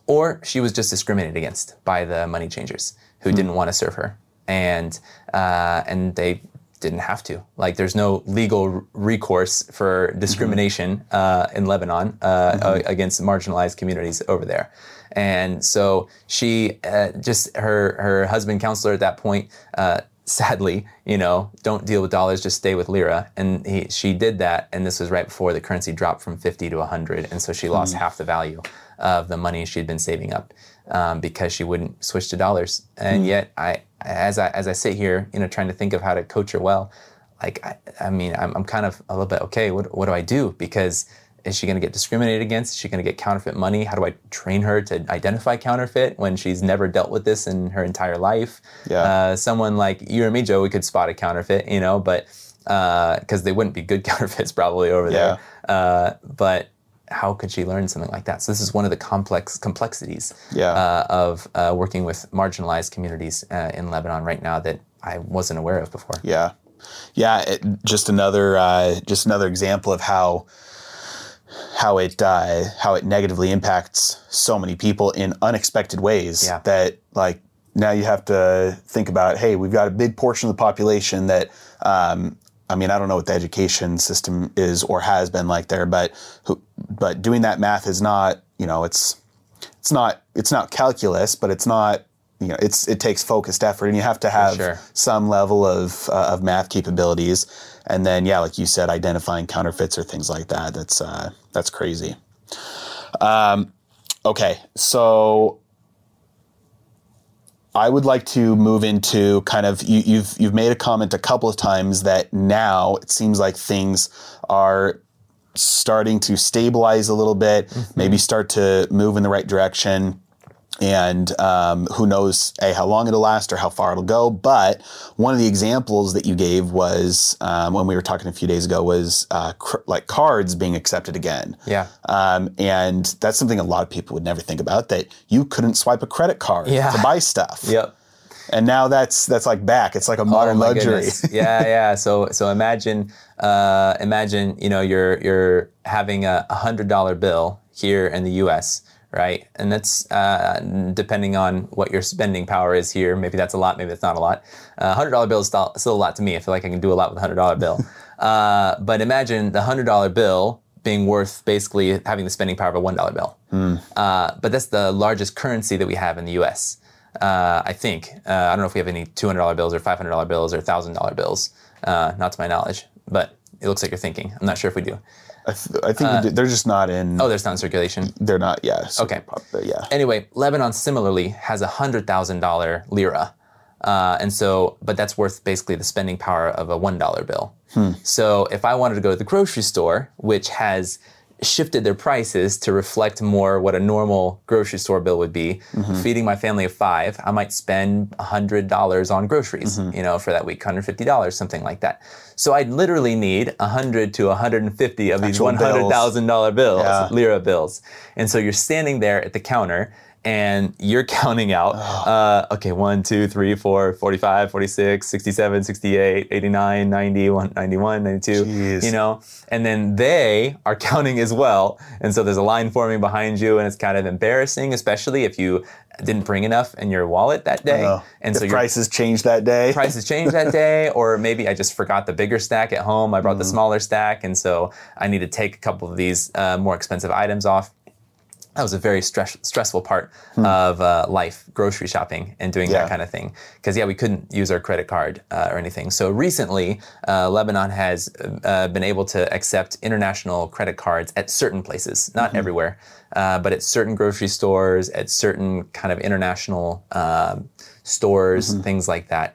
Or she was just discriminated against by the money changers who Hmm. didn't want to serve her. And, uh, and they didn't have to. Like, there's no legal recourse for discrimination uh, in Lebanon uh, a- against marginalized communities over there. And so she uh, just her her husband counselor at that point. Uh, sadly, you know, don't deal with dollars, just stay with lira. And he, she did that, and this was right before the currency dropped from 50 to 100, and so she lost Hmm. half the value of the money she'd been saving up um, because she wouldn't switch to dollars. And Hmm. yet, I as I as I sit here, you know, trying to think of how to coach her well, like I, I mean, I'm, I'm kind of a little bit okay. What what do I do? Because is she going to get discriminated against? Is she going to get counterfeit money? How do I train her to identify counterfeit when she's never dealt with this in her entire life? Yeah. Uh, someone like you or me, Joe, we could spot a counterfeit, you know, but because they wouldn't be good counterfeits probably over there. Uh, but how could she learn something like that? So this is one of the complex complexities Yeah. uh, of uh, working with marginalized communities uh, in Lebanon right now that I wasn't aware of before. Yeah, yeah. It, just another, uh, just another example of how how it uh, how it negatively impacts so many people in unexpected ways. Yeah. That like now you have to think about. Hey, we've got a big portion of the population that. Um, I mean, I don't know what the education system is or has been like there, but but doing that math is not. You know, it's it's not it's not calculus, but it's not you know it's it takes focused effort, and you have to have sure. some level of uh, of math capabilities, and then yeah, like you said, identifying counterfeits or things like that. That's uh, that's crazy. Um, okay, so I would like to move into kind of you, you've you've made a comment a couple of times that now it seems like things are starting to stabilize a little bit, mm-hmm. maybe start to move in the right direction. And um, who knows a how long it'll last or how far it'll go. But one of the examples that you gave was um, when we were talking a few days ago was uh, cr- like cards being accepted again. Yeah. Um, and that's something a lot of people would never think about that you couldn't swipe a credit card Yeah. to buy stuff. Yep. And now that's that's like back. It's like a modern oh luxury. Yeah, yeah. So so imagine uh, imagine you know you're you're having a hundred dollar bill here in the U.S. Right, and that's uh, depending on what your spending power is here. Maybe that's a lot. Maybe that's not a lot. A hundred dollar bill is still, still a lot to me. I feel like I can do a lot with a hundred dollar bill. uh, but imagine the hundred dollar bill being worth basically having the spending power of a one dollar bill. Uh, but that's the largest currency that we have in the U.S. Uh, I think. Uh, I don't know if we have any two hundred dollar bills or five hundred dollar bills or thousand dollar bills. Uh, not to my knowledge, but it looks like you're thinking. I'm not sure if we do. I, th- I think Uh, they're just not in. Oh, there's not in circulation. They're not. Yeah. Okay. pop- yeah. Anyway, Lebanon similarly has a hundred thousand dollar lira, uh, and so, but that's worth basically the spending power of a one dollar bill. Hmm. So if I wanted to go to the grocery store, which has shifted their prices to reflect more what a normal grocery store bill would be, Mhm. feeding my family of five, I might spend hundred dollars on groceries, Mm-hmm. you know, for that week, hundred fifty dollars, something like that. So I'd literally need hundred to hundred and fifty of these Actual one bills. hundred thousand dollar bills, Yeah. lira bills, and so you're standing there at the counter. And you're counting out, uh, okay, 1, 2, 3, 4, 45, 46, 67, 68, 89, 90, 91, 92, Jeez. you know, and then they are counting as well. And so there's a line forming behind you, and it's kind of embarrassing, especially if you didn't bring enough in your wallet that day. Oh, and so prices changed that day. prices changed that day, or maybe I just forgot the bigger stack at home. I brought the smaller stack, and so I need to take a couple of these uh, more expensive items off. That was a very stress, stressful part of uh, life, grocery shopping and doing Yeah. that kind of thing. Because yeah, we couldn't use our credit card uh, or anything. So recently, uh, Lebanon has uh, been able to accept international credit cards at certain places, not everywhere, uh, but at certain grocery stores, at certain kind of international um, stores, things like that.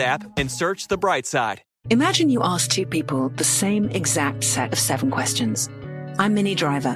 app and search The Bright Side. Imagine you ask two people the same exact set of seven questions. I'm Minnie Driver,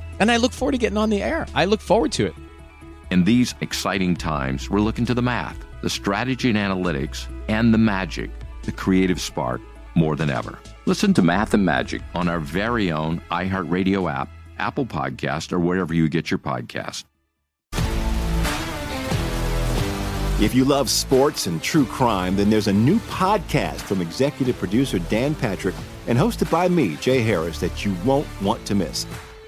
and I look forward to getting on the air. I look forward to it. In these exciting times, we're looking to the math, the strategy and analytics, and the magic, the creative spark, more than ever. Listen to Math and Magic on our very own iHeartRadio app, Apple Podcast, or wherever you get your podcast. If you love sports and true crime, then there's a new podcast from executive producer Dan Patrick and hosted by me, Jay Harris, that you won't want to miss.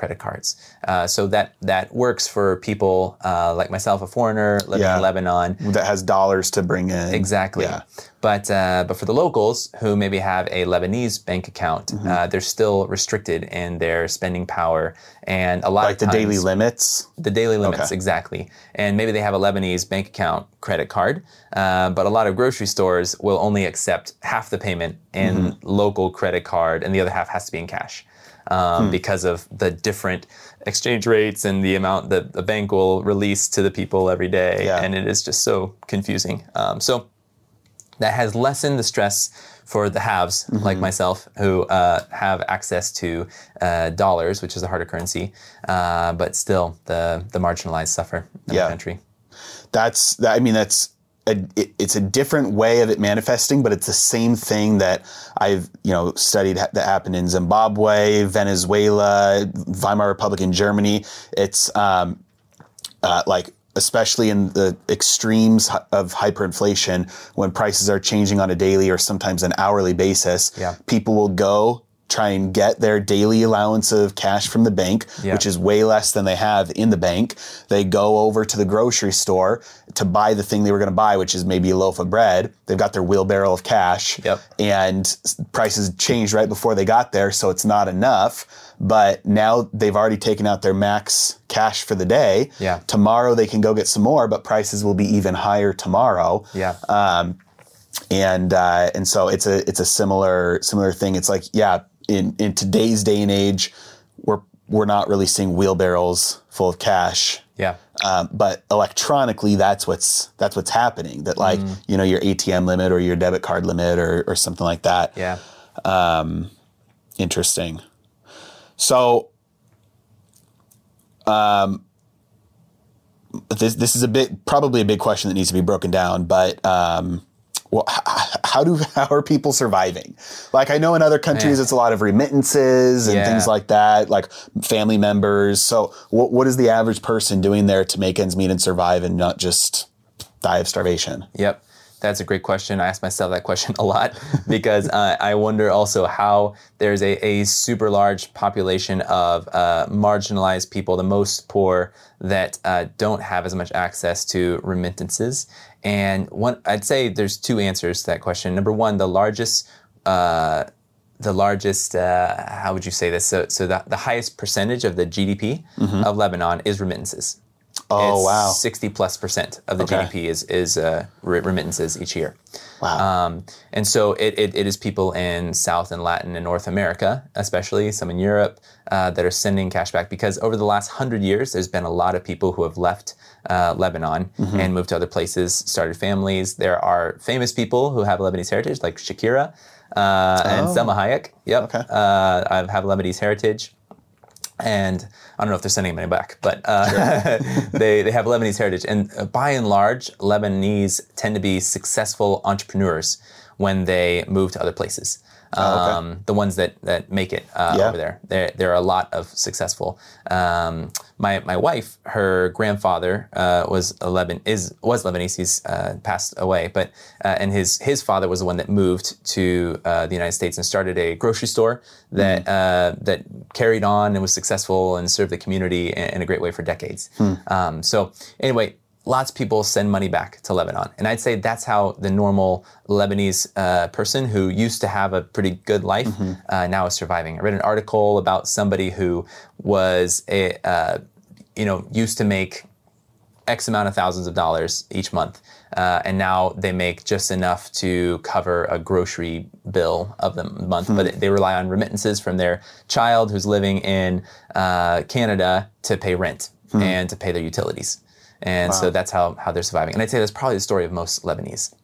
Credit cards. Uh, so that that works for people uh, like myself, a foreigner living Yeah. in Lebanon. that has dollars to bring in. Exactly. Yeah. But uh, but for the locals who maybe have a Lebanese bank account, Mm-hmm. uh, they're still restricted in their spending power, and a lot Like of the daily limits. The daily limits, Okay. exactly. And maybe they have a Lebanese bank account credit card, uh, but a lot of grocery stores will only accept half the payment in Mhm. local credit card, and the other half has to be in cash um, Hmm. because of the different exchange rates and the amount that the bank will release to the people every day. And it is just so confusing. Um, so that has lessened the stress for the haves like myself who uh, have access to uh, dollars, which is a harder currency, uh, but still the the marginalized suffer in Yeah. the country. That's that. I mean, that's a, it, it's a different way of it manifesting, but it's the same thing that I've you know studied ha- that happened in Zimbabwe, Venezuela, Weimar Republic in Germany. It's um, uh, like especially in the extremes of hyperinflation, when prices are changing on a daily or sometimes an hourly basis, Yeah. people will go try and get their daily allowance of cash from the bank, Yeah. which is way less than they have in the bank. They go over to the grocery store to buy the thing they were going to buy, which is maybe a loaf of bread. They've got their wheelbarrow of cash, Yep. and prices changed right before they got there, so it's not enough. But now they've already taken out their max cash for the day. Yeah. Tomorrow they can go get some more, but prices will be even higher tomorrow. Yeah. Um, and uh, and so it's a it's a similar similar thing. It's like yeah, in in today's day and age, we're we're not really seeing wheelbarrows full of cash. Yeah. Um, but electronically, that's what's that's what's happening. That like you know your ATM limit or your debit card limit or or something like that. Yeah. Um, interesting. So, um, this this is a bit probably a big question that needs to be broken down, but um, well, how do how are people surviving? Like I know in other countries Yeah. it's a lot of remittances and Yeah. things like that, like family members. So what what is the average person doing there to make ends meet and survive and not just die of starvation? Yep. That's a great question. I ask myself that question a lot because uh, I wonder also how there's a, a super large population of uh, marginalized people, the most poor, that uh, don't have as much access to remittances. And one, I'd say there's two answers to that question. Number one, the largest uh, the largest, uh, how would you say this? So, so the, the highest percentage of the GDP of Lebanon is remittances. Mm-hmm. Oh, It's wow. 60 plus percent of the Okay. GDP is, is uh, remittances each year. Wow. Um, and so it, it, it is people in South and Latin and North America, especially some in Europe, uh, that are sending cash back because over the last hundred years, there's been a lot of people who have left uh, Lebanon Mhm. and moved to other places, started families. There are famous people who have Lebanese heritage, like Shakira uh, and Oh. Salma Hayek. Yep. Uh, I have Lebanese heritage. And I don't know if they're sending money back, but uh, they, they have Lebanese heritage. And uh, by and large, Lebanese tend to be successful entrepreneurs when they move to other places. Oh, okay. Um, the ones that, that make it uh, Yeah. over there. there. There are a lot of successful. Um, my, my wife, her grandfather uh, was a Leban is was Lebanese. He's uh, passed away, but uh, and his his father was the one that moved to uh, the United States and started a grocery store that uh, that carried on and was successful and served the community in, in a great way for decades. Hmm. Um, so anyway, lots of people send money back to Lebanon, and I'd say that's how the normal Lebanese uh, person who used to have a pretty good life uh, now is surviving. I read an article about somebody who was a uh, you know used to make X amount of thousands of dollars each month. Uh, and now they make just enough to cover a grocery bill of the month. Hmm. But they rely on remittances from their child who's living in uh, Canada to pay rent Hmm. and to pay their utilities. And so that's how, how they're surviving. And I'd say that's probably the story of most Lebanese.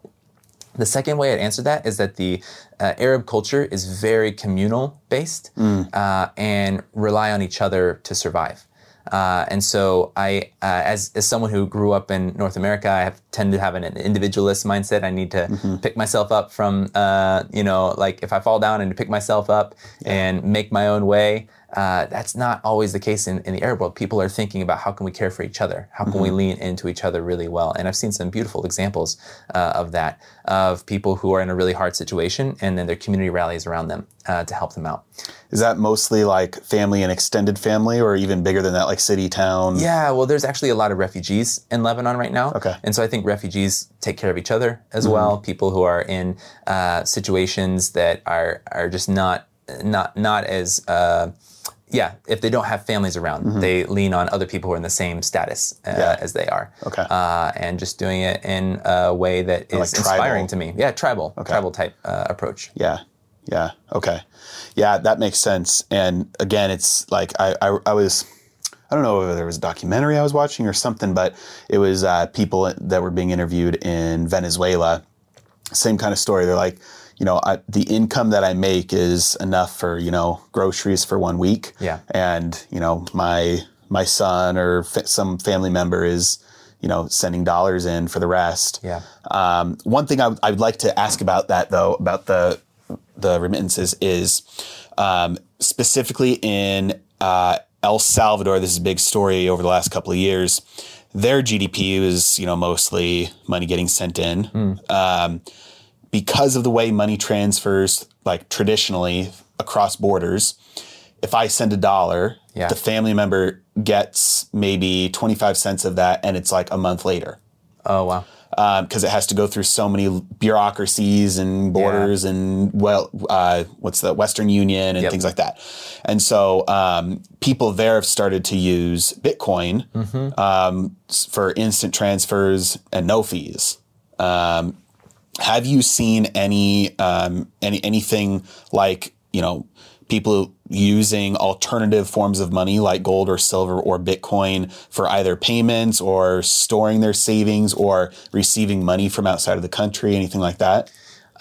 The second way I'd answer that is that the uh, Arab culture is very communal based Mm. uh, and rely on each other to survive. Uh, and so I, uh, as, as someone who grew up in North America, I have tend to have an, individualist mindset. I need to Mm-hmm. pick myself up from, uh, you know, like if I fall down, and pick myself up and make my own way. Uh, that's not always the case in, in the Arab world. People are thinking about how can we care for each other? How can we Mhm. lean into each other really well? And I've seen some beautiful examples uh, of that, of people who are in a really hard situation and then their community rallies around them uh, to help them out. Is that mostly like family and extended family, or even bigger than that, like city, town? Yeah, well, there's actually a lot of refugees in Lebanon right now. Okay. And so I think refugees take care of each other as Mhm. well. People who are in uh, situations that are are just not not not as uh, yeah, if they don't have families around, Mhm. they lean on other people who are in the same status uh, Yeah. as they are. Okay. Uh, and just doing it in a way that is Like inspiring to me. Yeah, tribal, tribal type uh, approach. Yeah. Yeah. Okay. Yeah, that makes sense. And again, it's like I, I, I was, I don't know whether there was a documentary I was watching or something, but it was uh, people that were being interviewed in Venezuela. Same kind of story. They're like, you know, I, the income that I make is enough for you know groceries for one week. Yeah. And you know, my my son or fa- some family member is you know sending dollars in for the rest. Yeah. Um, one thing I would- I would like to ask about that though, about the the remittances is um, specifically in uh, El Salvador. This is a big story over the last couple of years. their GDP is you know mostly money getting sent in. Um, because of the way money transfers, like traditionally across borders, if I send a dollar, Yeah. the family member gets maybe 25 cents of that, and it's like a month later. Oh, wow. Because it has to go through so many bureaucracies and borders and well, uh, what's the Western Union and Yep. things like that. And so um, people there have started to use Bitcoin Mhm. um, for instant transfers and no fees. Um, have you seen any um, any anything like you know people using alternative forms of money like gold or silver or Bitcoin for either payments or storing their savings or receiving money from outside of the country, anything like that?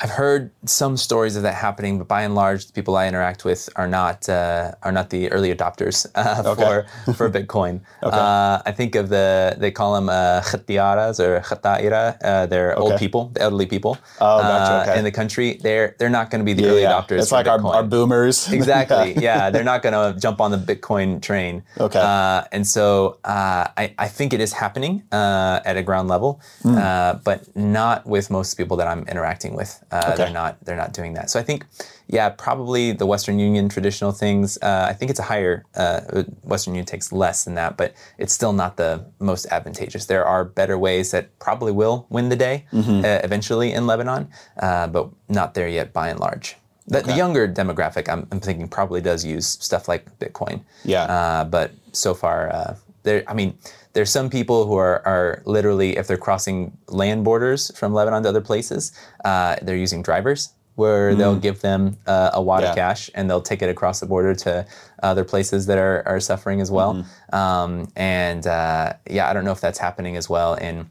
I've heard some stories of that happening, but by and large, the people I interact with are not uh, are not the early adopters uh, Okay. for for Bitcoin. Okay. uh, I think of the they call them uh, khatiaras or khataira. Uh, they're old people, the elderly people Oh, gotcha, uh, in the country. They're they're not going to be the Yeah, early yeah. adopters. It's like our, our boomers. Exactly. yeah, they're not going to jump on the Bitcoin train. Okay. Uh, and so uh, I, I think it is happening uh, at a ground level, Mm. uh, but not with most people that I'm interacting with. Uh, Okay. They're not. They're not doing that. So I think, yeah, probably the Western Union traditional things. Uh, I think it's a higher. Uh, Western Union takes less than that, but it's still not the most advantageous. There are better ways that probably will win the day Mhm. uh, eventually in Lebanon, uh, but not there yet by and large. The, the younger demographic, I'm, I'm thinking, probably does use stuff like Bitcoin. Yeah. Uh, but so far, uh, there. I mean, there's some people who are are literally, if they're crossing land borders from Lebanon to other places, uh, they're using drivers where they'll Mm. give them uh, a wad Yeah. of cash and they'll take it across the border to other places that are, are suffering as well. Mm-hmm. Um, and uh, yeah, I don't know if that's happening as well in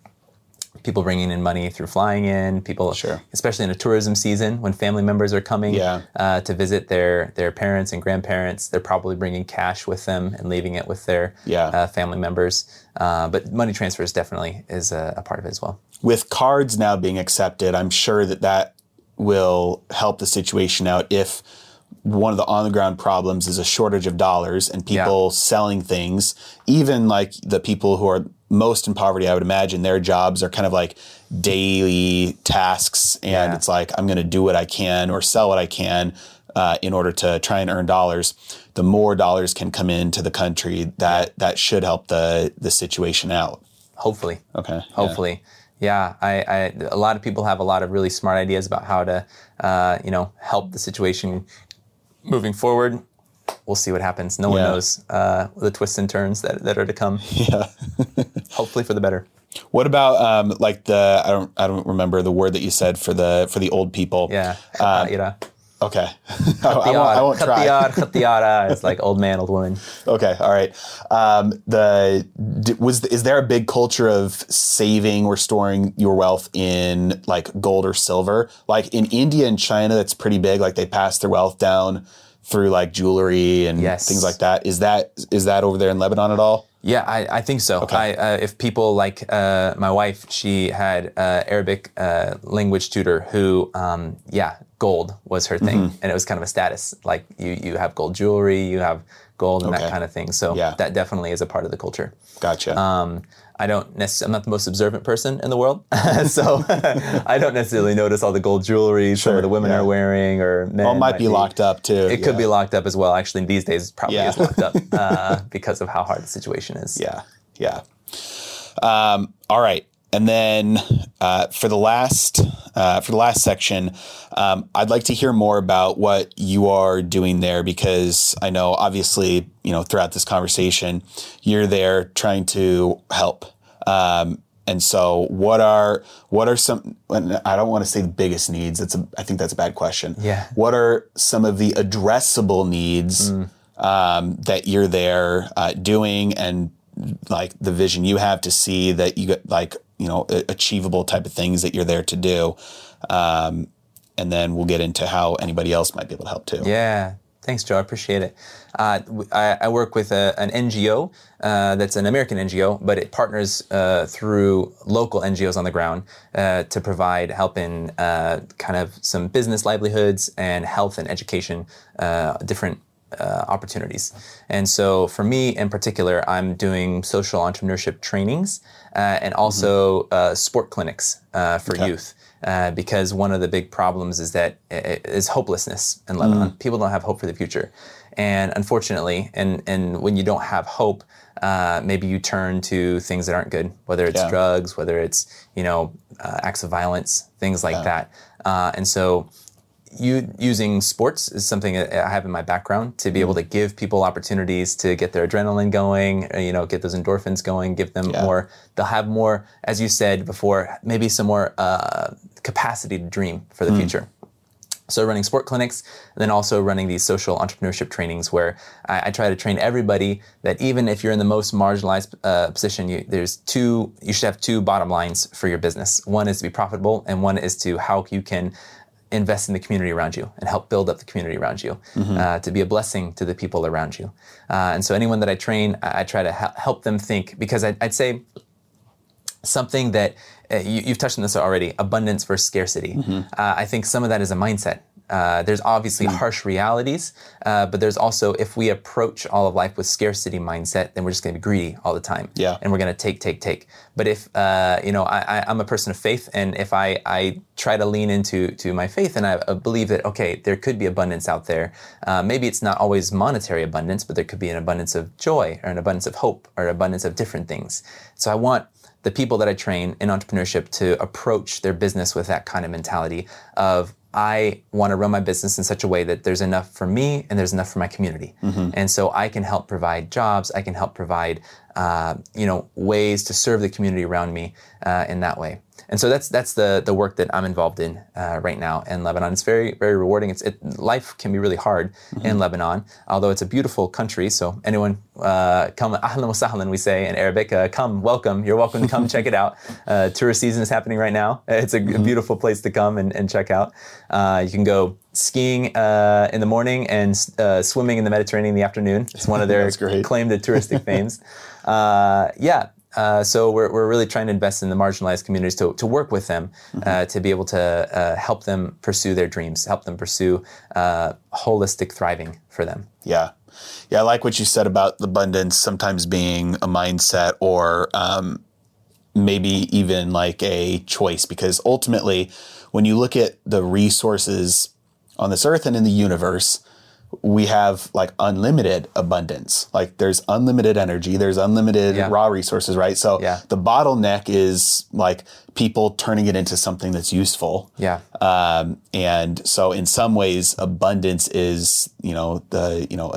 people bringing in money through flying in people especially in a tourism season when family members are coming Yeah. uh, to visit their their parents and grandparents they're probably bringing cash with them and leaving it with their Yeah. uh, family members uh, but money transfers definitely is a, a part of it as well with cards now being accepted, I'm sure that that will help the situation out if one of the on the ground problems is a shortage of dollars and people selling things, even like the people who are most in poverty, I would imagine their jobs are kind of like daily tasks. And it's like, I'm going to do what I can or sell what I can uh, in order to try and earn dollars. The more dollars can come into the country, that, that should help the, the situation out. hopefully Okay. hopefully yeah, I, I a lot of people have a lot of really smart ideas about how to uh, you know help the situation moving forward we'll see what happens no one Yeah. knows uh, the twists and turns that, that are to come yeah hopefully for the better What about um, like the I don't I don't remember the word that you said for the for the old people. Yeah. Khatira. Okay. I, I won't, I won't try. Khatiyar, khatiyara is like old man, old woman. Okay. All right. Um, the was is there a big culture of saving or storing your wealth in like gold or silver? Like in India and China, that's pretty big. Like they pass their wealth down through like jewelry and Yes. things like that. Is that is that over there in Lebanon at all? Yeah, I, I think so. I, uh, if people like uh, my wife, she had uh, Arabic uh, language tutor who, um, yeah, gold was her thing, Mhm. and it was kind of a status. Like you, you have gold jewelry, you have gold and Okay. that kind of thing. So that definitely is a part of the culture. Gotcha. Um, I don't necessarily. I'm not the most observant person in the world, so I don't necessarily notice all the gold jewelry some of the women yeah. are wearing, or men Well, it might be locked up too. It could be locked up as well. Actually, in these days it probably Yeah. is locked up uh, because of how hard the situation is. Yeah, yeah. Um, all right, and then uh, for the last uh, for the last section, um, I'd like to hear more about what you are doing there because I know obviously you know throughout this conversation you're there trying to help. Um, and so, what are what are some? and I don't want to say the biggest needs. That's a. I think that's a bad question. Yeah. What are some of the addressable needs um, that you're there uh, doing, and like the vision you have to see that you get like you know achievable type of things that you're there to do, um, and then we'll get into how anybody else might be able to help too. Yeah. Thanks, Joe. I appreciate it. Uh, I, I work with a, an NGO uh, that's an American NGO, but it partners uh, through local NGOs on the ground uh, to provide help in uh, kind of some business livelihoods and health and education, uh, different uh, opportunities. And so for me in particular, I'm doing social entrepreneurship trainings and also uh, sport clinics uh, for Okay. youth. Uh, because one of the big problems is that is hopelessness in Lebanon. People don't have hope for the future, and unfortunately, and and when you don't have hope, uh, maybe you turn to things that aren't good, whether it's Yeah. drugs, whether it's you know uh, acts of violence, things like that. Uh, and so you using sports is something I have in my background to be able to give people opportunities to get their adrenaline going, uh, you know, get those endorphins going, give them more. They'll have more, as you said before, maybe some more uh, capacity to dream for the Mm. future. So running sport clinics, and then also running these social entrepreneurship trainings where I, I try to train everybody that even if you're in the most marginalized uh, position, you, there's two. You should have two bottom lines for your business. One is to be profitable, and one is to how you can invest in the community around you and help build up the community around you Mhm. uh, to be a blessing to the people around you. Uh, and so anyone that I train, I, I try to hel- help them think because I, I'd say something that uh, you, you've touched on this already abundance versus scarcity uh, i think some of that is a mindset uh, there's obviously harsh realities uh, but there's also if we approach all of life with scarcity mindset then we're just going to be greedy all the time. Yeah. and we're going to take take take. But if uh, you know I, I, i'm a person of faith and if I, I try to lean into to my faith and i believe that okay there could be abundance out there uh, maybe it's not always monetary abundance but there could be an abundance of joy or an abundance of hope or an abundance of different things. So i want the people that I train in entrepreneurship to approach their business with that kind of mentality of I want to run my business in such a way that there's enough for me and there's enough for my community, Mhm. and so I can help provide jobs. I can help provide, uh, you know, ways to serve the community around me uh, in that way. And so that's that's the the work that I'm involved in uh, right now in Lebanon. It's very very rewarding. It's it, life can be really hard in Lebanon, although it's a beautiful country. So anyone uh, come ahlan wa sahlan we say in Arabic. Uh, come, welcome. You're welcome to come check it out. Uh, tourist season is happening right now. It's a, a beautiful place to come and, and check out. Uh, you can go skiing uh, in the morning and uh, swimming in the Mediterranean in the afternoon. It's one of their claimed touristic fames. Uh, yeah. Uh, so we're, we're really trying to invest in the marginalized communities to, to work with them uh, to be able to uh, help them pursue their dreams, help them pursue uh, holistic thriving for them. Yeah. Yeah, I like what you said about abundance sometimes being a mindset or um, maybe even like a choice, because ultimately, when you look at the resources on this earth and in the universe, we have like unlimited abundance. Like there's unlimited energy, there's unlimited Yeah. raw resources, right? So yeah. the bottleneck is like people turning it into something that's useful. Yeah. Um, and so in some ways, abundance is, you know, the, you know,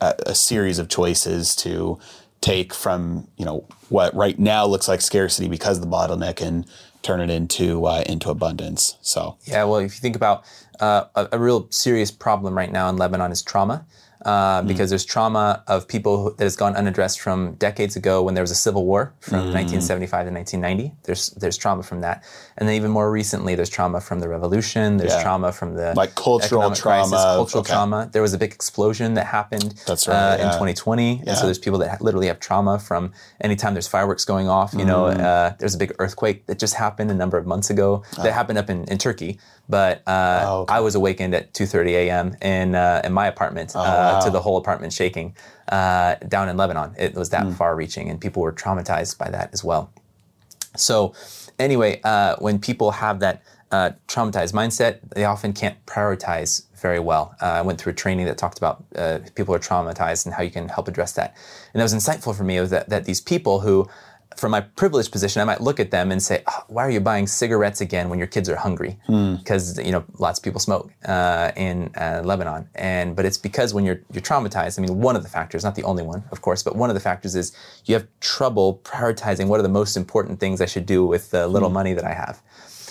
a series of choices to take from, you know, what right now looks like scarcity because of the bottleneck and turn it into, uh, into abundance. So, Yeah, well, if you think about Uh, a, a real serious problem right now in Lebanon is trauma. Uh, because there's trauma of people who, that has gone unaddressed from decades ago when there was a civil war from Mm. 1975 to 1990. There's there's trauma from that, and then even more recently, there's trauma from the revolution. There's Yeah. trauma from the Like cultural economic crisis, trauma, cultural okay. trauma. There was a big explosion that happened. That's uh, right, in yeah. 2020, and Yeah. so there's people that ha- literally have trauma from anytime there's fireworks going off. You know, Mm. uh, there's a big earthquake that just happened a number of months ago. Oh. That happened up in, in Turkey, but uh, I was awakened at 2:30 a.m. in uh, in my apartment uh, Oh, wow. To the whole apartment shaking uh, down in Lebanon. It was that far-reaching, and people were traumatized by that as well. So, anyway, uh, when people have that uh, traumatized mindset, they often can't prioritize very well. Uh, I went through a training that talked about uh, people are traumatized and how you can help address that. And that was insightful for me was that, that these people who, from my privileged position, I might look at them and say, "Oh, "Why are you buying cigarettes again when your kids are hungry?" Hmm. Because you know lots of people smoke uh, in uh, Lebanon, and but it's because when you're you're traumatized. I mean, one of the factors, not the only one, of course, but one of the factors is you have trouble prioritizing what are the most important things I should do with the little Hmm. money that I have.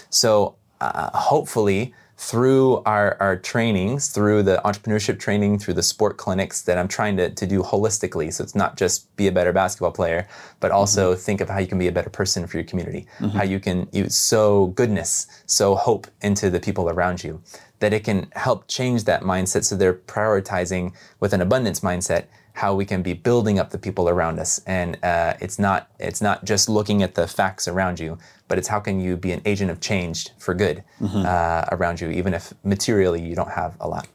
So uh, hopefully through our, our trainings, through the entrepreneurship training, through the sport clinics that I'm trying to, to do holistically. So it's not just be a better basketball player, but also think of how you can be a better person for your community, Mhm. how you can you sow goodness, sow hope into the people around you, that it can help change that mindset so they're prioritizing with an abundance mindset how we can be building up the people around us and uh, it's not it's not just looking at the facts around you but it's how can you be an agent of change for good Mhm. uh, around you even if materially you don't have a lot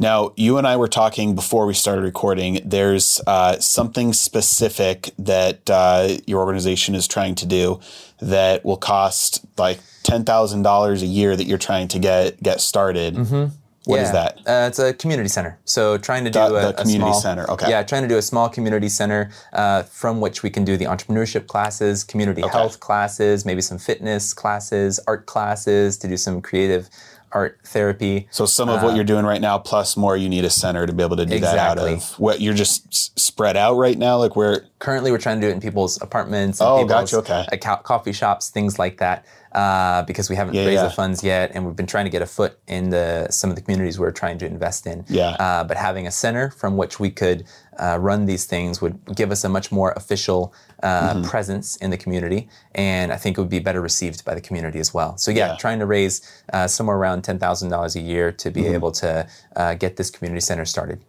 Now, you and I were talking before we started recording. There's uh, something specific that uh, your organization is trying to do that will cost like ten thousand dollars a year that you're trying to get get started. Mm-hmm. What is that? Uh, it's a community center. So trying to do The- a, the a community small, center, okay. Yeah, trying to do a small community center uh, from which we can do the entrepreneurship classes, community health classes, maybe some fitness classes, art classes to do some creative art therapy. So some of what Uh, you're doing right now, plus more, you need a center to be able to do that out Exactly. of. What you're just s- spread out right now, like where Currently, we're trying to do it in people's apartments. And Oh, people's, gotcha, okay. uh, co- coffee shops, things like that. Uh, because we haven't Yeah, raised yeah. the funds yet, and we've been trying to get a foot in the some of the communities we're trying to invest in. Yeah. Uh, but having a center from which we could uh, run these things would give us a much more official uh, Mhm. presence in the community, and I think it would be better received by the community as well. So yeah, Yeah. trying to raise uh, somewhere around ten thousand dollars a year to be Mhm. able to uh, get this community center started.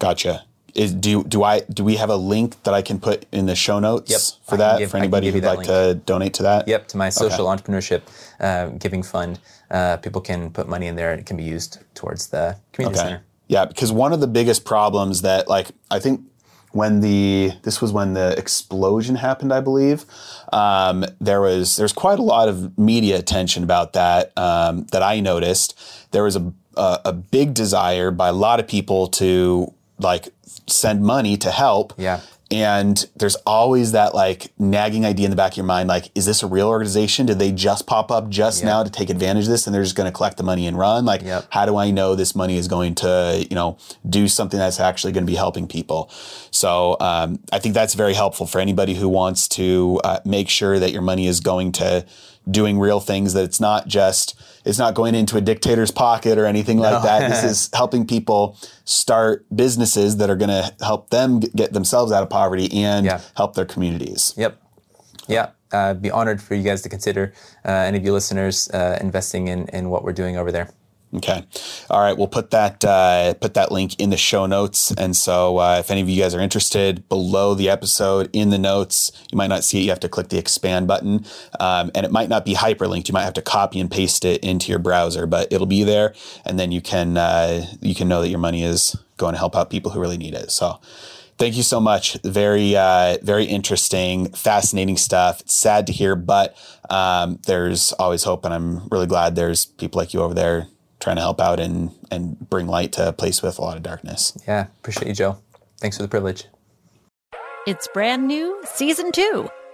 Gotcha. Is do do I do we have a link that I can put in the show notes Yep, for that give- for anybody who'd like to donate to that? Yep, to my social Okay. entrepreneurship uh, giving fund. Uh, people can put money in there and it can be used towards the community center. Yeah, because one of the biggest problems that like I think when the this was when the explosion happened, I believe, um, there was there's quite a lot of media attention about that um, that I noticed. There was a, a a big desire by a lot of people to like send money to help. Yeah. And there's always that like nagging idea in the back of your mind, like, is this a real organization? Did they just pop up just now to take advantage of this and they're just going to collect the money and run? Like, how do I know this money is going to, you know, do something that's actually going to be helping people? So um, I think that's very helpful for anybody who wants to uh, make sure that your money is going to doing real things, that it's not just, it's not going into a dictator's pocket or anything like No. that. This is helping people start businesses that are going to help them get themselves out of poverty and help their communities. Yep. Yeah. Uh, be honored for you guys to consider uh, any of you listeners uh, investing in, in what we're doing over there. Okay. All right. We'll put that uh, put that link in the show notes. And so, uh, if any of you guys are interested, below the episode in the notes, you might not see it. You have to click the expand button, um, and it might not be hyperlinked. You might have to copy and paste it into your browser, but it'll be there, and then you can uh, you can know that your money is going to help out people who really need it. So. Thank you so much. Very, uh, very interesting, fascinating stuff. It's sad to hear, but um, there's always hope, and I'm really glad there's people like you over there trying to help out and and bring light to a place with a lot of darkness. Yeah. Appreciate you, Joe. Thanks for the privilege. It's brand new, season two.